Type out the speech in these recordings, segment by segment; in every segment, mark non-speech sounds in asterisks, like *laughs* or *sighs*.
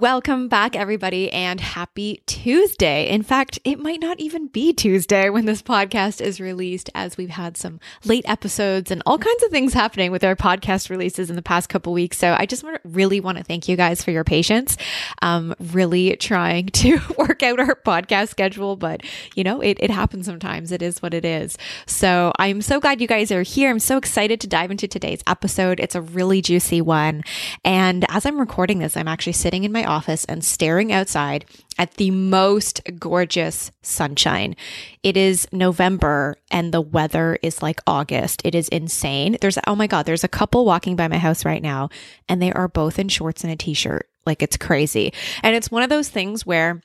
Welcome back, everybody, and happy Tuesday. In fact, it might not even be Tuesday when this podcast is released, as we've had some late episodes and all kinds of things happening with our podcast releases in the past couple weeks. So I just want to really want to thank you guys for your patience. Um, really trying to *laughs* work out our podcast schedule, but you know, it, it happens sometimes. It is what it is. So I'm so glad you guys are here. I'm so excited to dive into today's episode. It's a really juicy one. And as I'm recording this, I'm actually sitting in my office and staring outside at the most gorgeous sunshine. It is November and the weather is like August. It is insane. There's, oh my God, there's a couple walking by my house right now and they are both in shorts and a t shirt. Like it's crazy. And it's one of those things where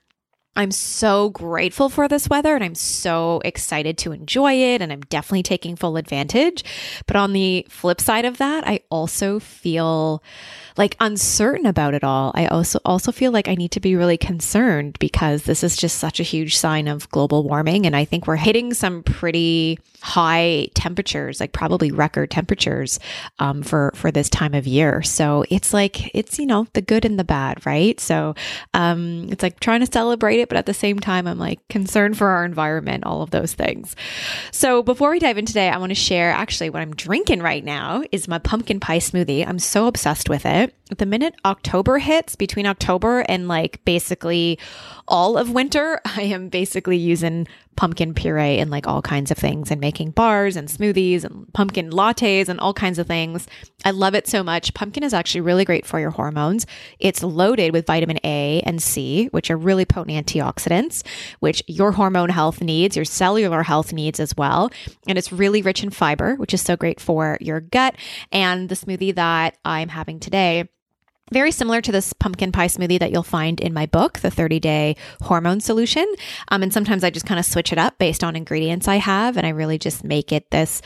I'm so grateful for this weather and I'm so excited to enjoy it and I'm definitely taking full advantage. But on the flip side of that, I also feel like uncertain about it all. I also also feel like I need to be really concerned because this is just such a huge sign of global warming and I think we're hitting some pretty high temperatures, like probably record temperatures um, for for this time of year. So it's like it's you know the good and the bad, right? So um, it's like trying to celebrate it, but at the same time, I'm like concerned for our environment, all of those things. So before we dive in today, I want to share actually what I'm drinking right now is my pumpkin pie smoothie. I'm so obsessed with it. The minute October hits, between October and like basically all of winter, *laughs* I am basically using pumpkin puree and like all kinds of things and making bars and smoothies and pumpkin lattes and all kinds of things. I love it so much. Pumpkin is actually really great for your hormones. It's loaded with vitamin A and C, which are really potent antioxidants, which your hormone health needs, your cellular health needs as well. And it's really rich in fiber, which is so great for your gut. And the smoothie that I'm having today very similar to this pumpkin pie smoothie that you'll find in my book, The 30 Day Hormone Solution. Um, and sometimes I just kind of switch it up based on ingredients I have, and I really just make it this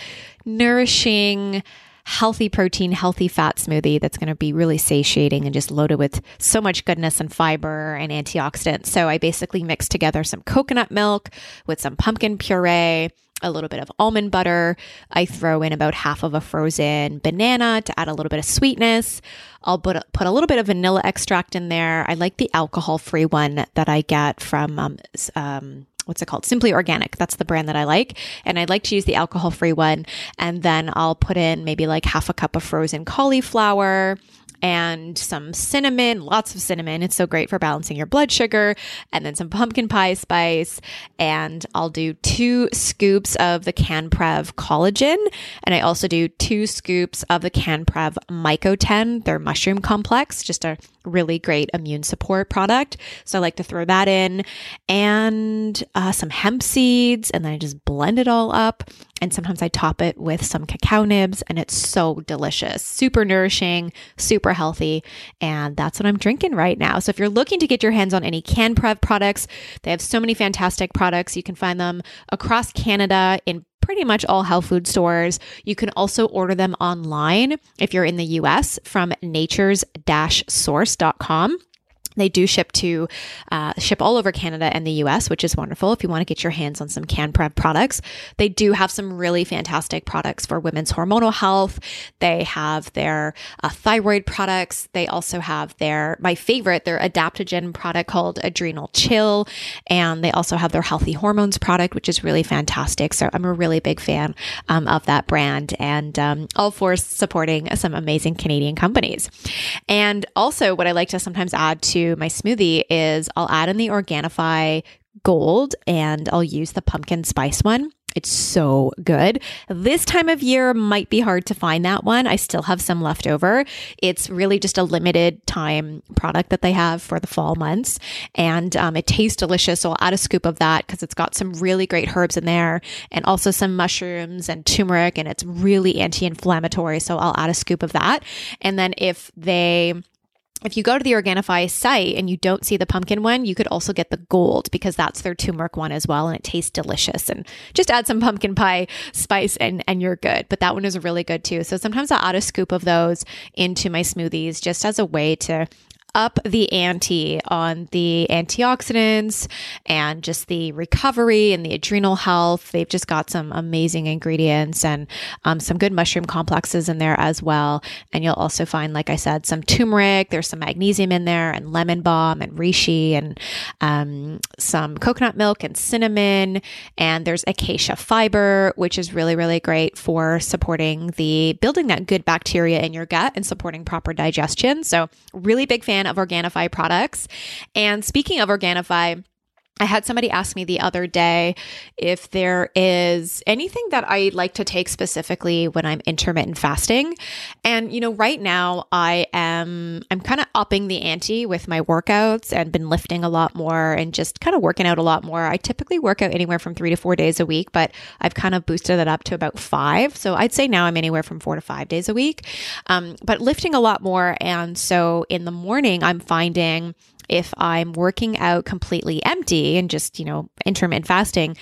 nourishing, healthy protein, healthy fat smoothie that's going to be really satiating and just loaded with so much goodness and fiber and antioxidants. So I basically mix together some coconut milk with some pumpkin puree a little bit of almond butter. I throw in about half of a frozen banana to add a little bit of sweetness. I'll put a, put a little bit of vanilla extract in there. I like the alcohol free one that I get from um, um, what's it called? Simply Organic. That's the brand that I like. And I'd like to use the alcohol free one. And then I'll put in maybe like half a cup of frozen cauliflower, and some cinnamon, lots of cinnamon. It's so great for balancing your blood sugar, and then some pumpkin pie spice. And I'll do two scoops of the CanPrev collagen. And I also do two scoops of the CanPrev Myco10, their mushroom complex, just a really great immune support product. So I like to throw that in and uh, some hemp seeds, and then I just blend it all up. And sometimes I top it with some cacao nibs, and it's so delicious, super nourishing, super healthy. And that's what I'm drinking right now. So if you're looking to get your hands on any CanPrev products, they have so many fantastic products. You can find them across Canada in pretty much all health food stores. You can also order them online if you're in the US from natures source.com. They do ship to uh, ship all over Canada and the US, which is wonderful. If you want to get your hands on some CanPrev products, they do have some really fantastic products for women's hormonal health. They have their uh, thyroid products. They also have their my favorite, their adaptogen product called Adrenal Chill, and they also have their healthy hormones product, which is really fantastic. So I'm a really big fan um, of that brand, and um, all for supporting some amazing Canadian companies. And also, what I like to sometimes add to my smoothie is I'll add in the Organifi Gold and I'll use the pumpkin spice one. It's so good. This time of year might be hard to find that one. I still have some left over. It's really just a limited time product that they have for the fall months. And um, it tastes delicious. So I'll add a scoop of that because it's got some really great herbs in there and also some mushrooms and turmeric. And it's really anti inflammatory. So I'll add a scoop of that. And then if they if you go to the Organifi site and you don't see the pumpkin one, you could also get the gold because that's their turmeric one as well. And it tastes delicious. And just add some pumpkin pie spice and, and you're good. But that one is really good too. So sometimes I'll add a scoop of those into my smoothies just as a way to up the ante on the antioxidants and just the recovery and the adrenal health. They've just got some amazing ingredients and um, some good mushroom complexes in there as well. And you'll also find, like I said, some turmeric. There's some magnesium in there and lemon balm and reishi and um, some coconut milk and cinnamon. And there's acacia fiber, which is really, really great for supporting the building that good bacteria in your gut and supporting proper digestion. So, really big fan fan of Organifi products. And speaking of Organifi, I had somebody ask me the other day if there is anything that I like to take specifically when I'm intermittent fasting. And you know, right now I am I'm kind of upping the ante with my workouts and been lifting a lot more and just kind of working out a lot more. I typically work out anywhere from 3 to 4 days a week, but I've kind of boosted it up to about 5. So I'd say now I'm anywhere from 4 to 5 days a week. Um, but lifting a lot more and so in the morning I'm finding if I'm working out completely empty and just, you know, intermittent fasting,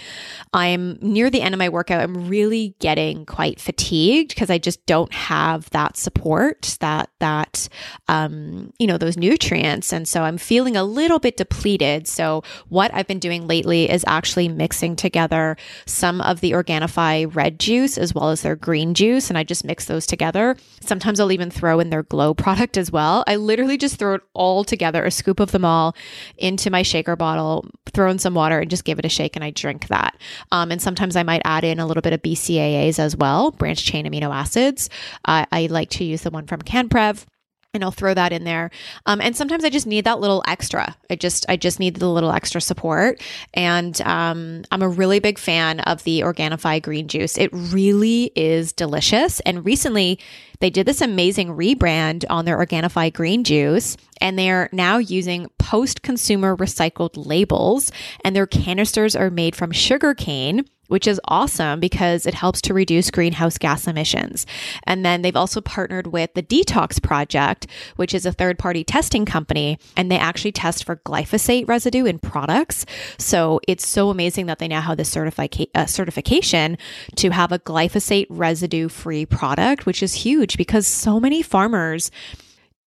I'm near the end of my workout, I'm really getting quite fatigued because I just don't have that support, that, that, um, you know, those nutrients. And so I'm feeling a little bit depleted. So what I've been doing lately is actually mixing together some of the Organifi red juice as well as their green juice. And I just mix those together. Sometimes I'll even throw in their glow product as well. I literally just throw it all together, a scoop of the them all into my shaker bottle, throw in some water, and just give it a shake, and I drink that. Um, and sometimes I might add in a little bit of BCAAs as well, branched chain amino acids. Uh, I like to use the one from CanPrev and I'll throw that in there. Um, and sometimes I just need that little extra. I just I just need the little extra support. And um, I'm a really big fan of the Organifi green juice. It really is delicious. And recently, they did this amazing rebrand on their Organifi green juice, and they're now using post-consumer recycled labels. And their canisters are made from sugar cane which is awesome because it helps to reduce greenhouse gas emissions. And then they've also partnered with the Detox Project, which is a third party testing company, and they actually test for glyphosate residue in products. So it's so amazing that they now have this certifica- uh, certification to have a glyphosate residue free product, which is huge because so many farmers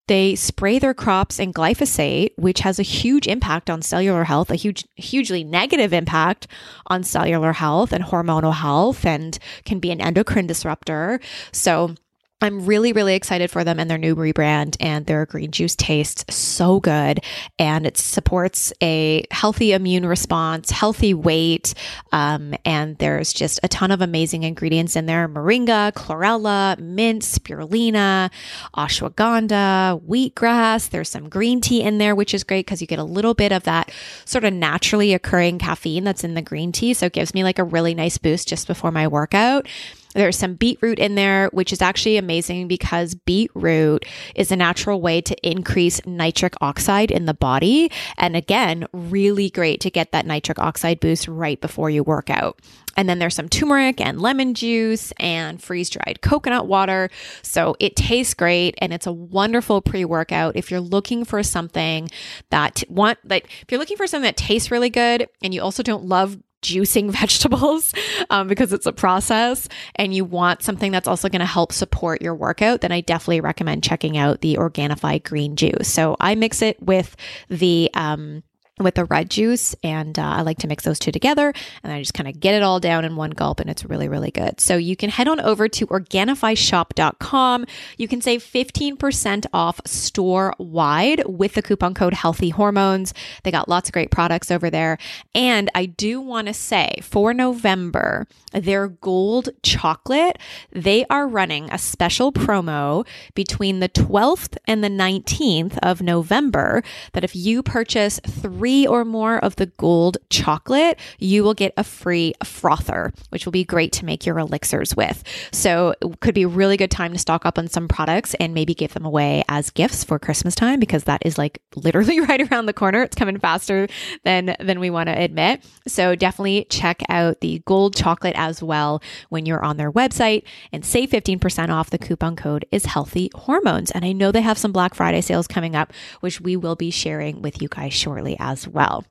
they spray their crops in glyphosate, which has a huge impact on cellular health, a huge, hugely negative impact on cellular health and hormonal health, and can be an endocrine disruptor. So, I'm really, really excited for them and their new rebrand and their green juice tastes so good. And it supports a healthy immune response, healthy weight. Um, and there's just a ton of amazing ingredients in there. Moringa, chlorella, mint, spirulina, ashwagandha, wheatgrass. There's some green tea in there, which is great because you get a little bit of that sort of naturally occurring caffeine that's in the green tea. So it gives me like a really nice boost just before my workout. There's some beetroot in there, which is actually amazing because beetroot is a natural way to increase nitric oxide in the body. And again, really great to get that nitric oxide boost right before you work out. And then there's some turmeric and lemon juice and freeze dried coconut water. So it tastes great and it's a wonderful pre workout. If you're looking for something that want, like, if you're looking for something that tastes really good and you also don't love juicing *laughs* vegetables um, because it's a process and you want something that's also going to help support your workout, then I definitely recommend checking out the Organifi green juice. So I mix it with the um, with the red juice. And uh, I like to mix those two together and I just kind of get it all down in one gulp and it's really, really good. So you can head on over to organifishop.com. You can save 15% off store wide with the coupon code healthy hormones. They got lots of great products over there. And I do want to say for November, their gold chocolate, they are running a special promo between the 12th and the 19th of November that if you purchase three three or more of the gold chocolate, you will get a free frother, which will be great to make your elixirs with. So it could be a really good time to stock up on some products and maybe give them away as gifts for Christmas time because that is like literally *laughs* right around the corner. It's coming faster than than we want to admit. So definitely check out the gold chocolate as well when you're on their website and save 15% off. The coupon code is healthy hormones. And I know they have some Black Friday sales coming up, which we will be sharing with you guys shortly as well.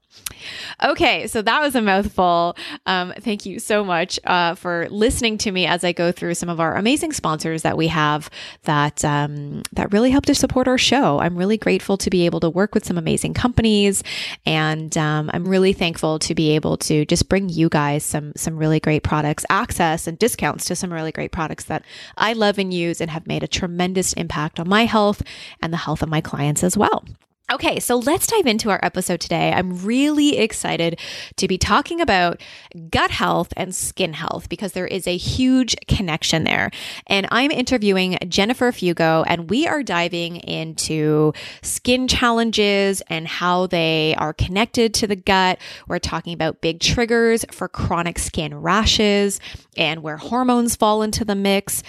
Okay, so that was a mouthful. Um, thank you so much uh, for listening to me as I go through some of our amazing sponsors that we have that um, that really help to support our show. I'm really grateful to be able to work with some amazing companies, and um, I'm really thankful to be able to just bring you guys some some really great products, access and discounts to some really great products that I love and use and have made a tremendous impact on my health and the health of my clients as well. Okay, so let's dive into our episode today. I'm really excited to be talking about gut health and skin health because there is a huge connection there. And I'm interviewing Jennifer Fugo, and we are diving into skin challenges and how they are connected to the gut. We're talking about big triggers for chronic skin rashes and where hormones fall into the mix.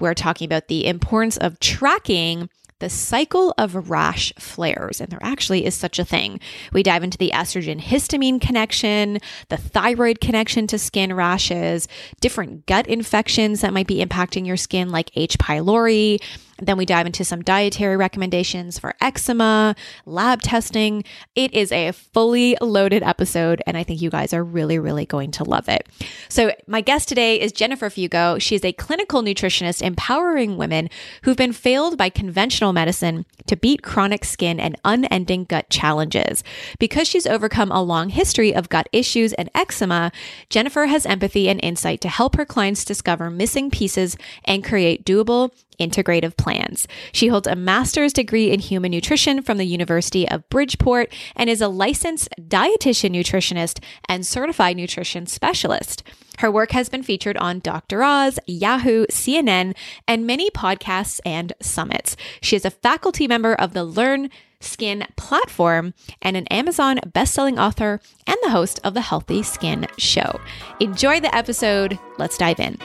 We're talking about the importance of tracking the cycle of rash flares. And there actually is such a thing. We dive into the estrogen histamine connection, the thyroid connection to skin rashes, different gut infections that might be impacting your skin, like H. pylori, then we dive into some dietary recommendations for eczema, lab testing. It is a fully loaded episode, and I think you guys are really, really going to love it. So, my guest today is Jennifer Fugo. She's a clinical nutritionist empowering women who've been failed by conventional medicine to beat chronic skin and unending gut challenges. Because she's overcome a long history of gut issues and eczema, Jennifer has empathy and insight to help her clients discover missing pieces and create doable integrative plans. She holds a master's degree in human nutrition from the University of Bridgeport and is a licensed dietitian nutritionist and certified nutrition specialist. Her work has been featured on Dr. Oz, Yahoo, CNN, and many podcasts and summits. She is a faculty member of the Learn Skin platform and an Amazon best-selling author and the host of the Healthy Skin Show. Enjoy the episode. Let's dive in.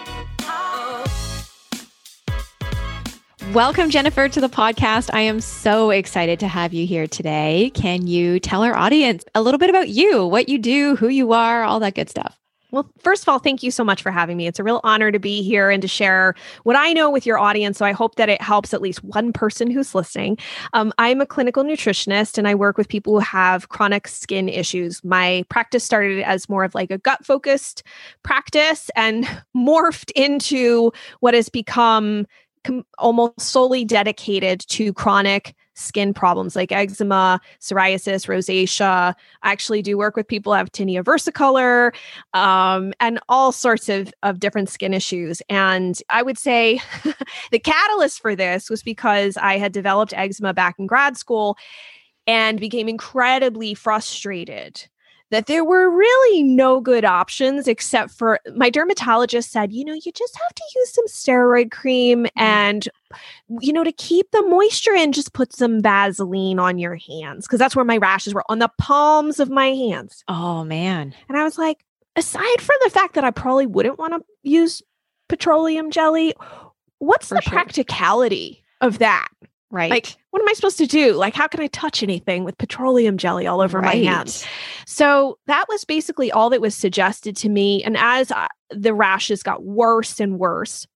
Welcome, Jennifer, to the podcast. I am so excited to have you here today. Can you tell our audience a little bit about you, what you do, who you are, all that good stuff? Well, first of all, thank you so much for having me. It's a real honor to be here and to share what I know with your audience. So I hope that it helps at least one person who's listening. Um, I'm a clinical nutritionist and I work with people who have chronic skin issues. My practice started as more of like a gut focused practice and *laughs* morphed into what has become com- almost solely dedicated to chronic skin problems like eczema, psoriasis, rosacea. I actually do work with people who have tinea versicolor um, and all sorts of, of different skin issues. And I would say *laughs* the catalyst for this was because I had developed eczema back in grad school and became incredibly frustrated that there were really no good options except for my dermatologist said, you know, you just have to use some steroid cream mm-hmm. and, you know, to keep the moisture in, just put some Vaseline on your hands because that's where my rashes were on the palms of my hands. Oh, man. And I was like, aside from the fact that I probably wouldn't want to use petroleum jelly, what's for the sure. practicality of that? Right. Like, what am I supposed to do? Like, how can I touch anything with petroleum jelly all over right. my hands? So that was basically all that was suggested to me. And as I, the rashes got worse and worse,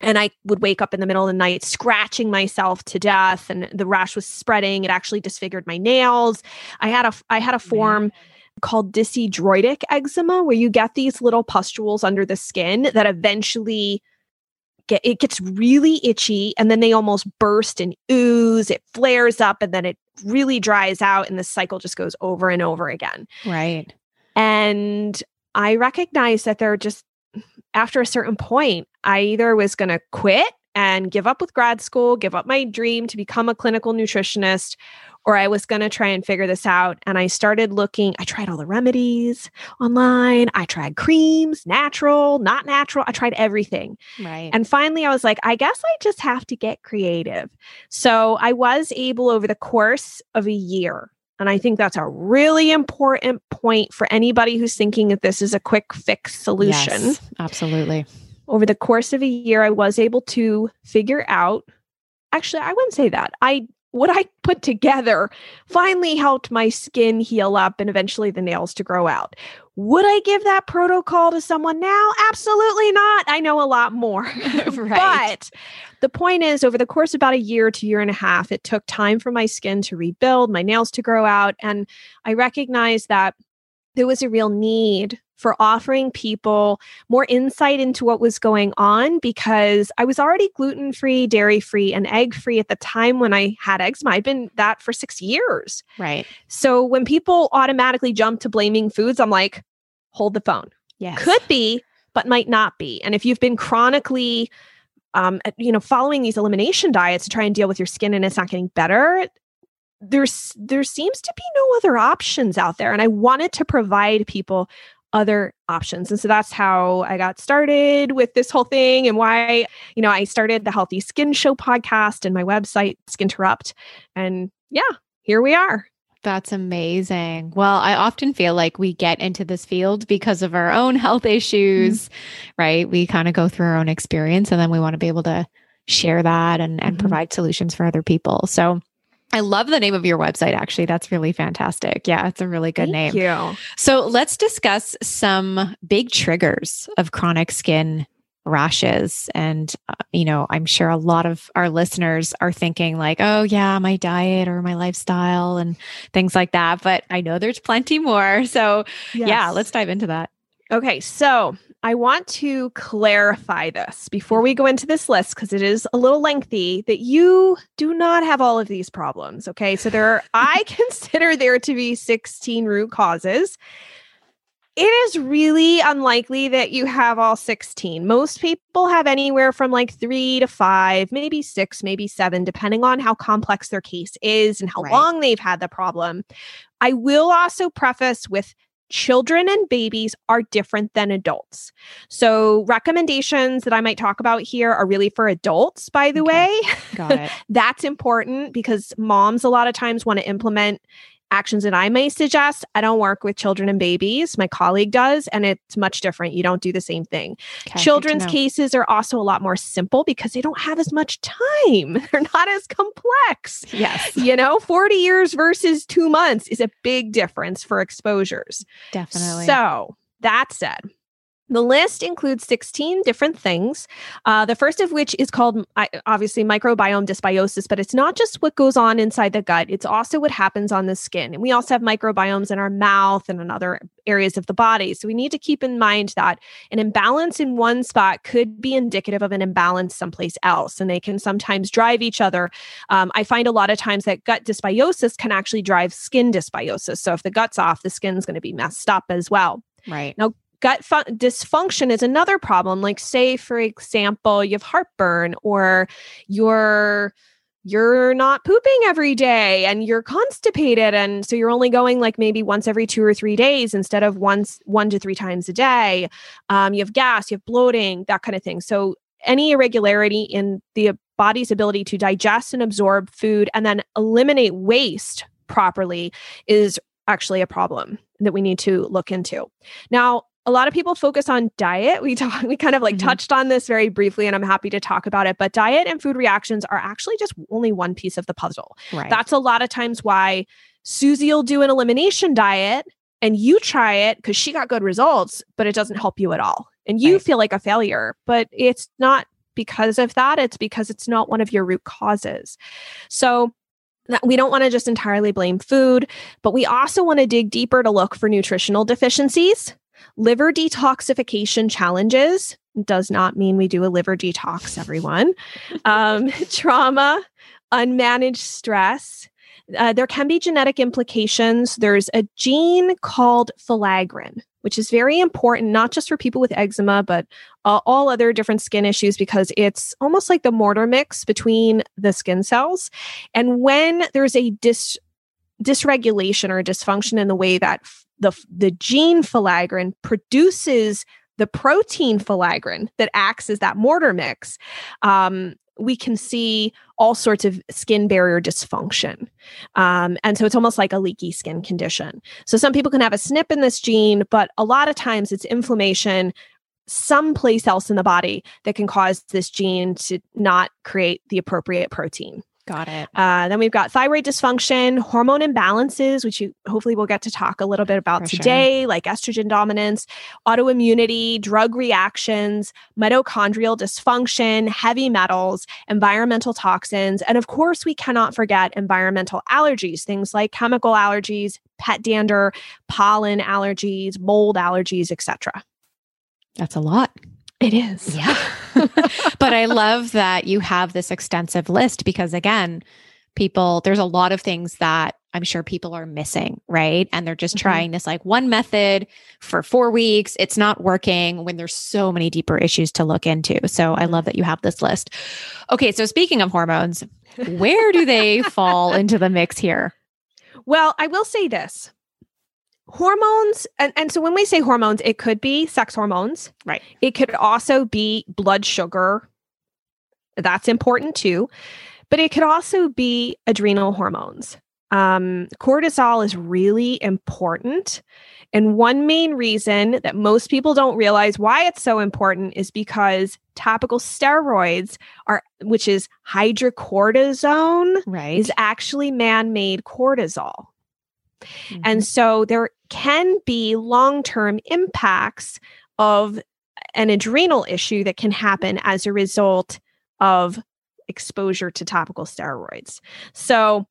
and I would wake up in the middle of the night scratching myself to death, and the rash was spreading. It actually disfigured my nails. I had a I had a form. Man called dyshidrotic eczema, where you get these little pustules under the skin that eventually get it gets really itchy and then they almost burst and ooze it flares up and then it really dries out and the cycle just goes over and over again. Right. And i recognize that there just after a certain point i either was going to quit and give up with grad school give up my dream to become a clinical nutritionist or I was going to try and figure this out. And I started looking, I tried all the remedies online. I tried creams, natural, not natural. I tried everything. Right. And finally, I was like, I guess I just have to get creative. So I was able over the course of a year And I think that's a really important point for anybody who's thinking that this is a quick fix solution. Yes, absolutely. Over the course of a year, I was able to figure out actually, I wouldn't say that. I what I put together finally helped my skin heal up and eventually the nails to grow out. Would I give that protocol to someone now? Absolutely not. I know a lot more. *laughs* right. *laughs* But the point is, over the course of about a year to year and a half, it took time for my skin to rebuild, my nails to grow out. And I recognized that there was a real need for offering people more insight into what was going on because I was already gluten free, dairy free, and egg free at the time when I had eczema. I'd been that for six years. Right. So when people automatically jump to blaming foods, I'm like, hold the phone. Yeah. Could be, but might not be. And if you've been chronically, um, you know, following these elimination diets to try and deal with your skin and it's not getting better, there's there seems to be no other options out there and i wanted to provide people other options. And so that's how I got started with this whole thing and why, you know, I started the Healthy Skin Show podcast and my website, Skinterrupt. And yeah, here we are. That's amazing. Well, I often feel like we get into this field because of our own *laughs* health issues, mm-hmm. right? We kind of go through our own experience and then we want to be able to share that and, and mm-hmm. provide solutions for other people. So I love the name of your website, actually. That's really fantastic. Yeah, it's a really good Thank name. You. So let's discuss some big triggers of chronic skin rashes. And, uh, you know, I'm sure a lot of our listeners are thinking, like, oh, yeah, my diet or my lifestyle and things like that. But I know there's plenty more. So, yes. yeah, let's dive into that. Okay. So I want to clarify this before we go into this list because it is a little lengthy that you do not have all of these problems. Okay. So there, are, *laughs* I consider there to be 16 root causes. It is really unlikely that you have all 16. Most people have anywhere from like three to five, maybe six, maybe seven, depending on how complex their case is and how right. long they've had the problem. I will also preface with children and babies are different than adults. So, recommendations that I might talk about here are really for adults, by the okay. way. Got it. *laughs* That's important because moms a lot of times want to implement actions that I may suggest. I don't work with children and babies. My colleague does, and it's much different. You don't do the same thing. Okay, Children's cases are also a lot more simple because they don't have as much time. *laughs* They're not as complex. Yes. You know, 40 years versus two months is a big difference for exposures. Definitely. So, that said, the list includes 16 different things. Uh, the first of which is called obviously microbiome dysbiosis, but it's not just what goes on inside the gut, it's also what happens on the skin. And we also have microbiomes in our mouth and in other areas of the body. So we need to keep in mind that an imbalance in one spot could be indicative of an imbalance someplace else, and they can sometimes drive each other. Um, I find a lot of times that gut dysbiosis can actually drive skin dysbiosis. So if the gut's off, the skin's going to be messed up as well. Right. Now, gut fun- dysfunction is another problem. Like say for example you have heartburn or you're you're not pooping every day and you're constipated and so you're only going like maybe once every two or three days instead of once one to three times a day. Um, you have gas you have bloating that kind of thing. So any irregularity in the body's ability to digest and absorb food and then eliminate waste properly is actually a problem that we need to look into. Now a lot of people focus on diet. We talk, we kind of like mm-hmm. touched on this very briefly, and I'm happy to talk about it. But diet and food reactions are actually just only one piece of the puzzle. Right. That's a lot of times why Susie will do an elimination diet and you try it because she got good results, but it doesn't help you at all. And you right. feel like a failure, but it's not because of that. It's because it's not one of your root causes. So we don't want to just entirely blame food, but we also want to dig deeper to look for nutritional deficiencies Liver detoxification challenges does not mean we do a liver detox, everyone. *laughs* um, trauma, unmanaged stress. Uh, there can be genetic implications. There's a gene called filaggrin, which is very important, not just for people with eczema, but uh, all other different skin issues, because it's almost like the mortar mix between the skin cells. And when there's a dis- dysregulation or dysfunction in the way that the, the gene filaggrin produces the protein filaggrin that acts as that mortar mix. Um, we can see all sorts of skin barrier dysfunction. Um, and so it's almost like a leaky skin condition. So some people can have a SNP in this gene, but a lot of times it's inflammation someplace else in the body that can cause this gene to not create the appropriate protein. Got it. Uh, then we've got thyroid dysfunction, hormone imbalances, which you hopefully we'll get to talk a little bit about For today, sure. like estrogen dominance, autoimmunity, drug reactions, mitochondrial dysfunction, heavy metals, environmental toxins, and of course, we cannot forget environmental allergies, things like chemical allergies, pet dander, pollen allergies, mold allergies, etc. That's a lot. It is. Yeah. *laughs* but I love that you have this extensive list because, again, people, there's a lot of things that I'm sure people are missing, right? And they're just mm-hmm. trying this like one method for four weeks. It's not working when there's so many deeper issues to look into. So I love that you have this list. Okay. So speaking of hormones, where do they *laughs* fall into the mix here? Well, I will say this hormones and, and so when we say hormones it could be sex hormones. Right. It could also be blood sugar. That's important too. But it could also be adrenal hormones. Um, cortisol is really important. And one main reason that most people don't realize why it's so important is because topical steroids are which is hydrocortisone right. is actually man-made cortisol Mm-hmm. And so there can be long term impacts of an adrenal issue that can happen as a result of exposure to topical steroids. So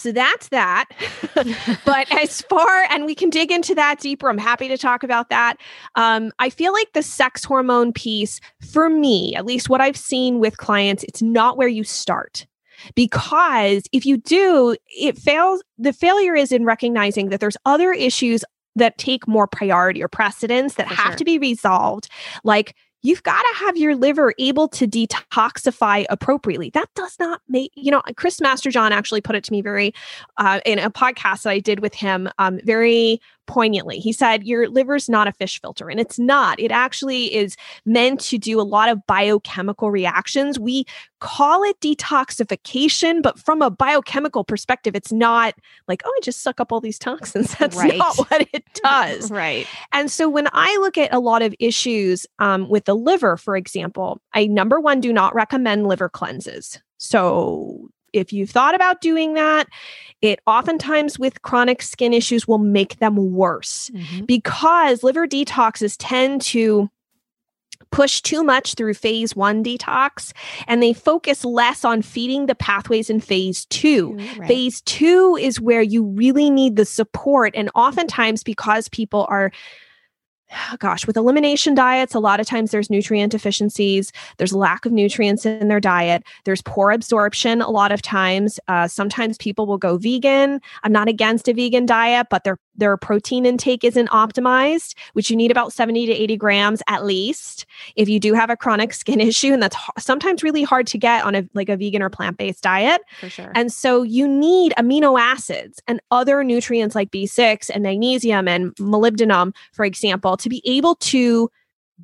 so that's that. *laughs* but *laughs* as far, and we can dig into that deeper, I'm happy to talk about that. Um, I feel like the sex hormone piece, for me, at least what I've seen with clients, it's not where you start because if you do, it fails. The failure is in recognizing that there's other issues that take more priority or precedence that For have sure. to be resolved, like you've got to have your liver able to detoxify appropriately. That does not make, you know, Chris Masterjohn actually put it to me very, uh, in a podcast that I did with him, um, very poignantly. He said, Your liver's not a fish filter. And it's not. It actually is meant to do a lot of biochemical reactions. We call it detoxification, but from a biochemical perspective, it's not like, oh, I just suck up all these toxins. *laughs* That's right. not *laughs* what it does. right. And so when I look at a lot of issues um, with the liver, for example, I number one do not recommend liver cleanses. So if you've thought about doing that, it oftentimes with chronic skin issues will make them worse mm-hmm. because liver detoxes tend to push too much through phase one detox and they focus less on feeding the pathways in phase two. Right. Phase two is where you really need the support. And oftentimes, because people are *sighs* gosh, with elimination diets, a lot of times there's nutrient deficiencies, there's lack of nutrients in their diet, there's poor absorption a lot of times. Uh, sometimes people will go vegan. I'm not against a vegan diet, but their their protein intake isn't optimized, which you need about 70 to 80 grams at least if you do have a chronic skin *laughs* issue, and that's sometimes really hard to get on a like a vegan or plant based diet. For sure. And so you need amino acids and other nutrients like B6 and magnesium and molybdenum, for example, to be able to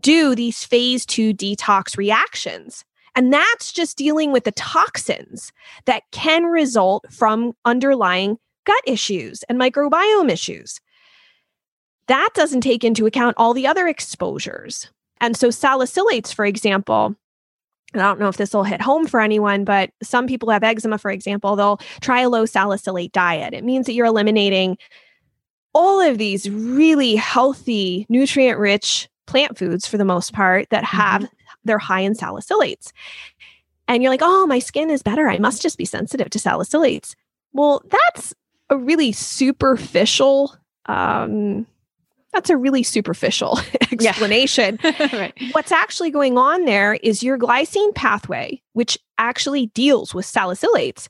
do these phase two detox reactions. And that's just dealing with the toxins that can result from underlying gut issues and microbiome issues. That doesn't take into account all the other exposures. And so, salicylates, for example, I don't know if this will hit home for anyone, but some people have eczema, for example, they'll try a low salicylate diet. It means that you're eliminating all of these really healthy, nutrient rich plant foods for the most part that have mm-hmm. they're high in salicylates. And you're like, oh, my skin is better. I must just be sensitive to salicylates. Well, that's a really superficial um, that's a really superficial *laughs* explanation. *laughs* right. What's actually going on there is your glycine pathway, which actually deals with salicylates,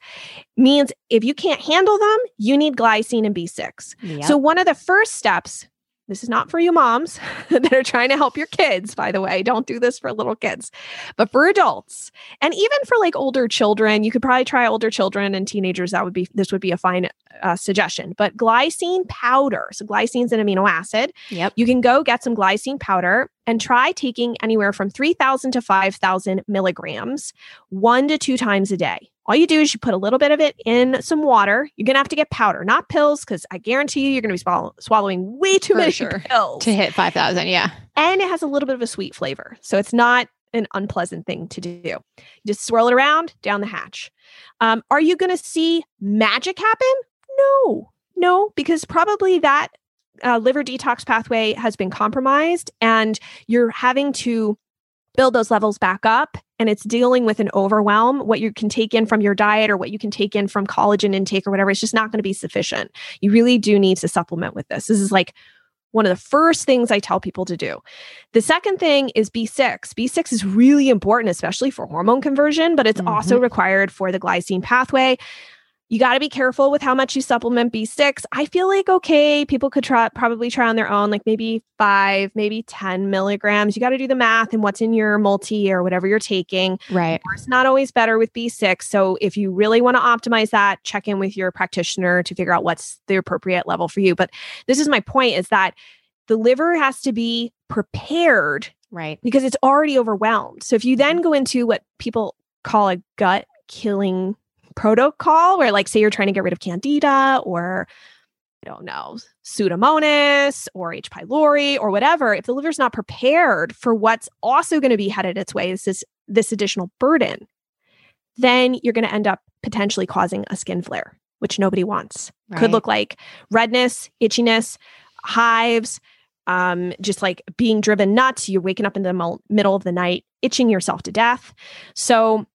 means if you can't handle them, you need glycine and B6. Yep. So, one of the first steps this is not for you moms *laughs* that are trying to help your kids, by the way. Don't do this for little kids, but for adults and even for like older children, you could probably try older children and teenagers. That would be, this would be a fine uh, suggestion. But glycine powder, so glycine is an amino acid. Yep. You can go get some glycine powder and try taking anywhere from 3,000 to 5,000 milligrams one to two times a day. All you do is you put a little bit of it in some water. You're going to have to get powder, not pills, because I guarantee you, you're going to be swallow- swallowing way too For many sure. pills. To hit 5,000. Yeah. and it has a little bit of a sweet flavor. So it's not an unpleasant thing to do. You just swirl it around down the hatch. Um, are you going to see magic happen? No, no, because probably that uh, liver detox pathway has been compromised and you're having to build those levels back up and it's dealing with an overwhelm what you can take in from your diet or what you can take in from collagen intake or whatever it's just not going to be sufficient you really do need to supplement with this this is like one of the first things I tell people to do. The second thing is B6. B6 is really important, especially for hormone conversion, but it's also mm-hmm. required for the glycine pathway. You got to be careful with how much you supplement B6. I feel like, okay, people could try, probably try on their own, like maybe five, maybe 10 milligrams. You got to do the math and what's in your multi or whatever you're taking. Right. It's not always better with B6. So if you really want to optimize that, check in with your practitioner to figure out what's the appropriate level for you. But this is my point is that the liver has to be prepared Right. because it's already overwhelmed. So if you then mm-hmm. go into what people call a gut killing protocol, where like say you're trying to get rid of candida or I don't know, pseudomonas or H. pylori or whatever, if the liver's not prepared for what's also going to be headed its way, this is this additional burden, then you're going to end up potentially causing a skin flare, which nobody wants. Could look like redness, itchiness, hives, um, just like being driven nuts. You're waking up in the middle of the night, itching yourself to death. So,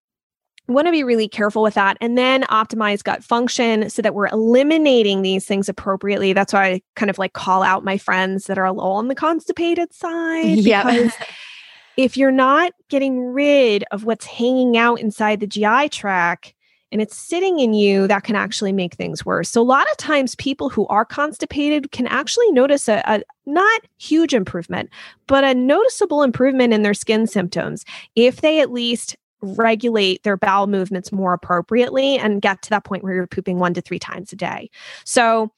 want to be really careful with that and then optimize gut function so that we're eliminating these things appropriately. That's why I kind of like call out my friends that are a little on the constipated side. Because *laughs* if you're not getting rid of what's hanging out inside the GI tract, and it's sitting in you, that can actually make things worse. So, a lot of times, people who are constipated can actually notice a, a not huge improvement, but a noticeable improvement in their skin symptoms if they at least regulate their bowel movements more appropriately and get to that point where you're pooping one to three times a day. So,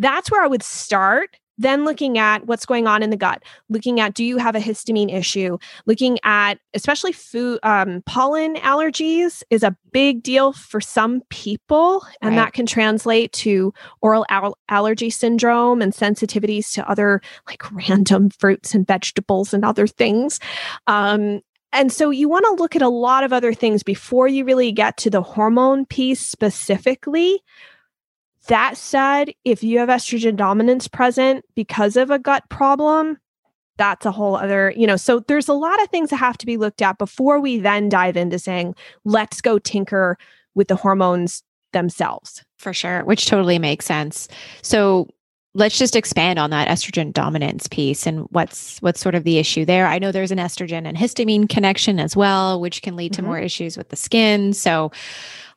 that's where I would start. Then looking at what's going on in the gut, looking at do you have a histamine issue, looking at especially food um, pollen allergies is a big deal for some people, and Right. that can translate to oral al- allergy syndrome and sensitivities to other like *laughs* random fruits and vegetables and other things. Um, and so you want to look at a lot of other things before you really get to the hormone piece specifically. That said, if you have estrogen dominance present because of a gut problem, that's a whole other, you know, so there's a lot of things that have to be looked at before we then dive into saying, let's go tinker with the hormones themselves. For sure, which totally makes sense. So let's just expand on that estrogen dominance piece and what's what's sort of the issue there. I know there's an estrogen and histamine connection as well, which can lead to Mhm. more issues with the skin. So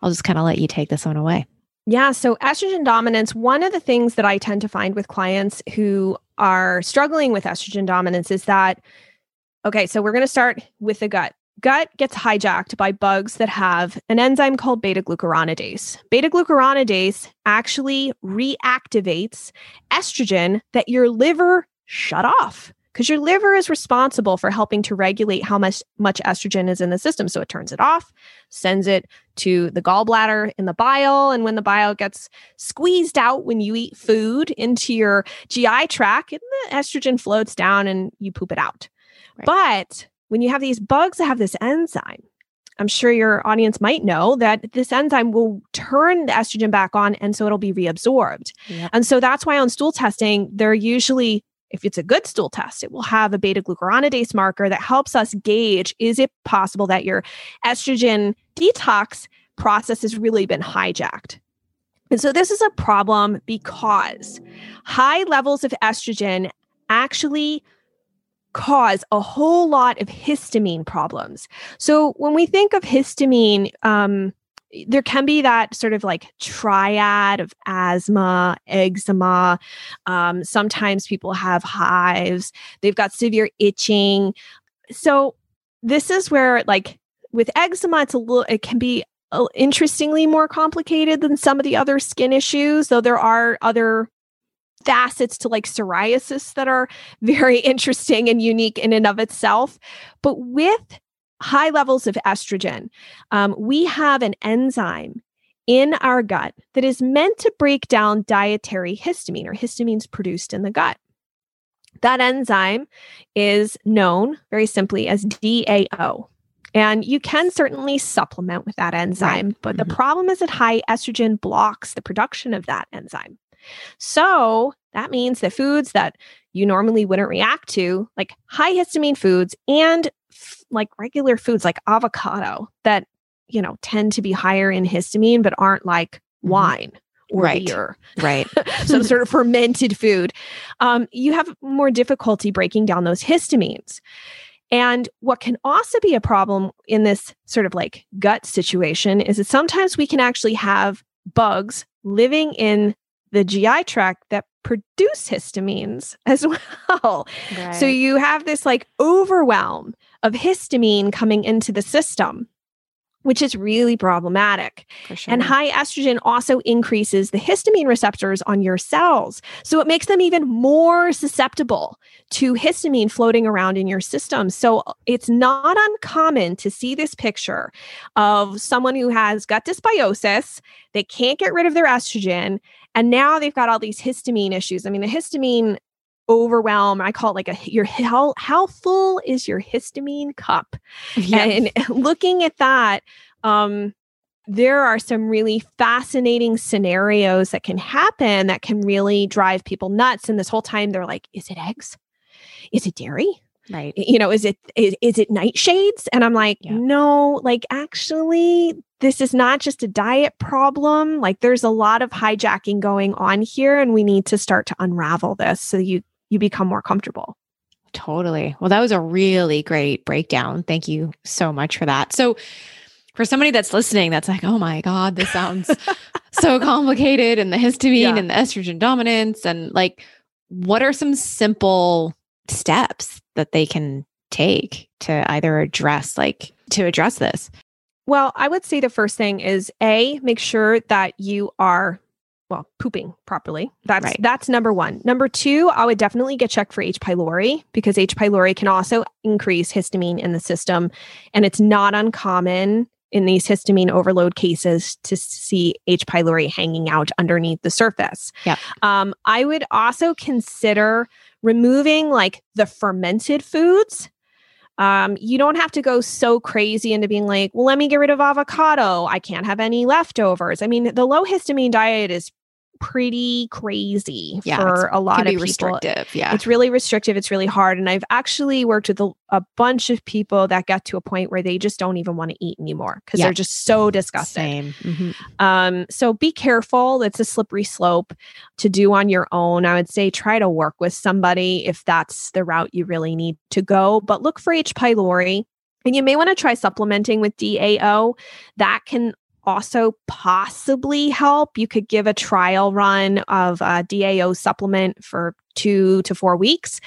I'll just kind of let you take this one away. Yeah. So, estrogen dominance, one of the things that I tend to find with clients who are struggling with estrogen dominance is that, okay, so we're going to start with the gut. Gut gets hijacked by bugs that have an enzyme called beta glucuronidase. Beta glucuronidase actually reactivates estrogen that your liver shut off because your liver is responsible for helping to regulate how much, much estrogen is in the system. So, it turns it off, sends it to the gallbladder in the bile. And when the bile gets squeezed out when you eat food into your GI tract, and the estrogen floats down and you poop it out. Right. But when you have these bugs that have this enzyme, I'm sure your audience might know that this enzyme will turn the estrogen back on and so it'll be reabsorbed. Yep. And so that's why on stool testing, they're usually, if it's a good stool test, it will have a beta glucuronidase marker that helps us gauge is it possible that your estrogen detox process has really been hijacked. And so this is a problem because high levels of estrogen actually cause a whole lot of histamine problems. So when we think of histamine, um, there can be that sort of like triad of asthma, eczema. Um, sometimes people have hives, they've got severe itching. So, this is where, like, with eczema, it's a little, it can be uh, interestingly more complicated than some of the other skin issues, though there are other facets to like psoriasis that are very *laughs* interesting and unique in and of itself. But with high levels of estrogen, um, we have an enzyme in our gut that is meant to break down dietary histamine or histamines produced in the gut. That enzyme is known very simply as DAO. And you can certainly supplement with that enzyme, right. but mm-hmm. the problem is that high estrogen blocks the production of that enzyme. So that means that foods that you normally wouldn't react to, like high histamine foods and f- like regular foods like avocado that, you know, tend to be higher in histamine, but aren't like mm-hmm. wine or right. beer. Right. *laughs* Some sort of fermented food. Um, you have more difficulty breaking down those histamines. And what can also be a problem in this sort of like gut situation is that sometimes we can actually have bugs living in the GI tract that produce histamines *laughs* as well. Right. So you have this like overwhelm of histamine coming into the system which is really problematic. Sure. And high estrogen also increases the histamine receptors on your cells. So it makes them even more susceptible to histamine floating around in your system. So uh, it's not uncommon to see this picture of someone who has gut dysbiosis, they can't get rid of their estrogen, and now they've got all these histamine issues. I mean, the histamine overwhelm i call it like a your how how full is your histamine cup yes. and *laughs* looking at that um there are some really fascinating scenarios that can happen that can really drive people nuts and this whole time they're like is it eggs is it dairy right you know is it is, is it nightshades and i'm like yeah. no like actually this is not just a diet problem like there's a lot of hijacking going on here and we need to start to unravel this so you you become more comfortable. Totally. Well, that was a really great breakdown. Thank you so much for that. So, for somebody that's listening, that's like, oh my God, this sounds *laughs* so complicated and the histamine yeah. and the estrogen dominance. And like, what are some simple steps that they can take to either address, like, to address this? Well, I would say the first thing is A, make sure that you are well, pooping properly. That's right. that's number one. Number two, I would definitely get checked for H. pylori because H. pylori can also increase histamine in the system, and it's not uncommon in these histamine overload cases to see H. pylori hanging out underneath the surface. Yeah. Um, I would also consider removing like the fermented foods um, you don't have to go so crazy into being like, well, let me get rid of avocado. I can't have any leftovers. I mean, the low histamine diet is pretty crazy yeah, for a lot of people. restrictive. Yeah. It's really restrictive. It's really hard. And I've actually worked with a, a bunch of people that get to a point where they just don't even want to eat anymore because they're just so disgusted. Same. Mm-hmm. Um, so be careful. It's a slippery slope to do on your own. I would say try to work with somebody if that's the route you really need to go, but look for H. pylori. And you may want to try supplementing with DAO. That can also possibly help. You could give a trial run of a DAO supplement for two to four weeks.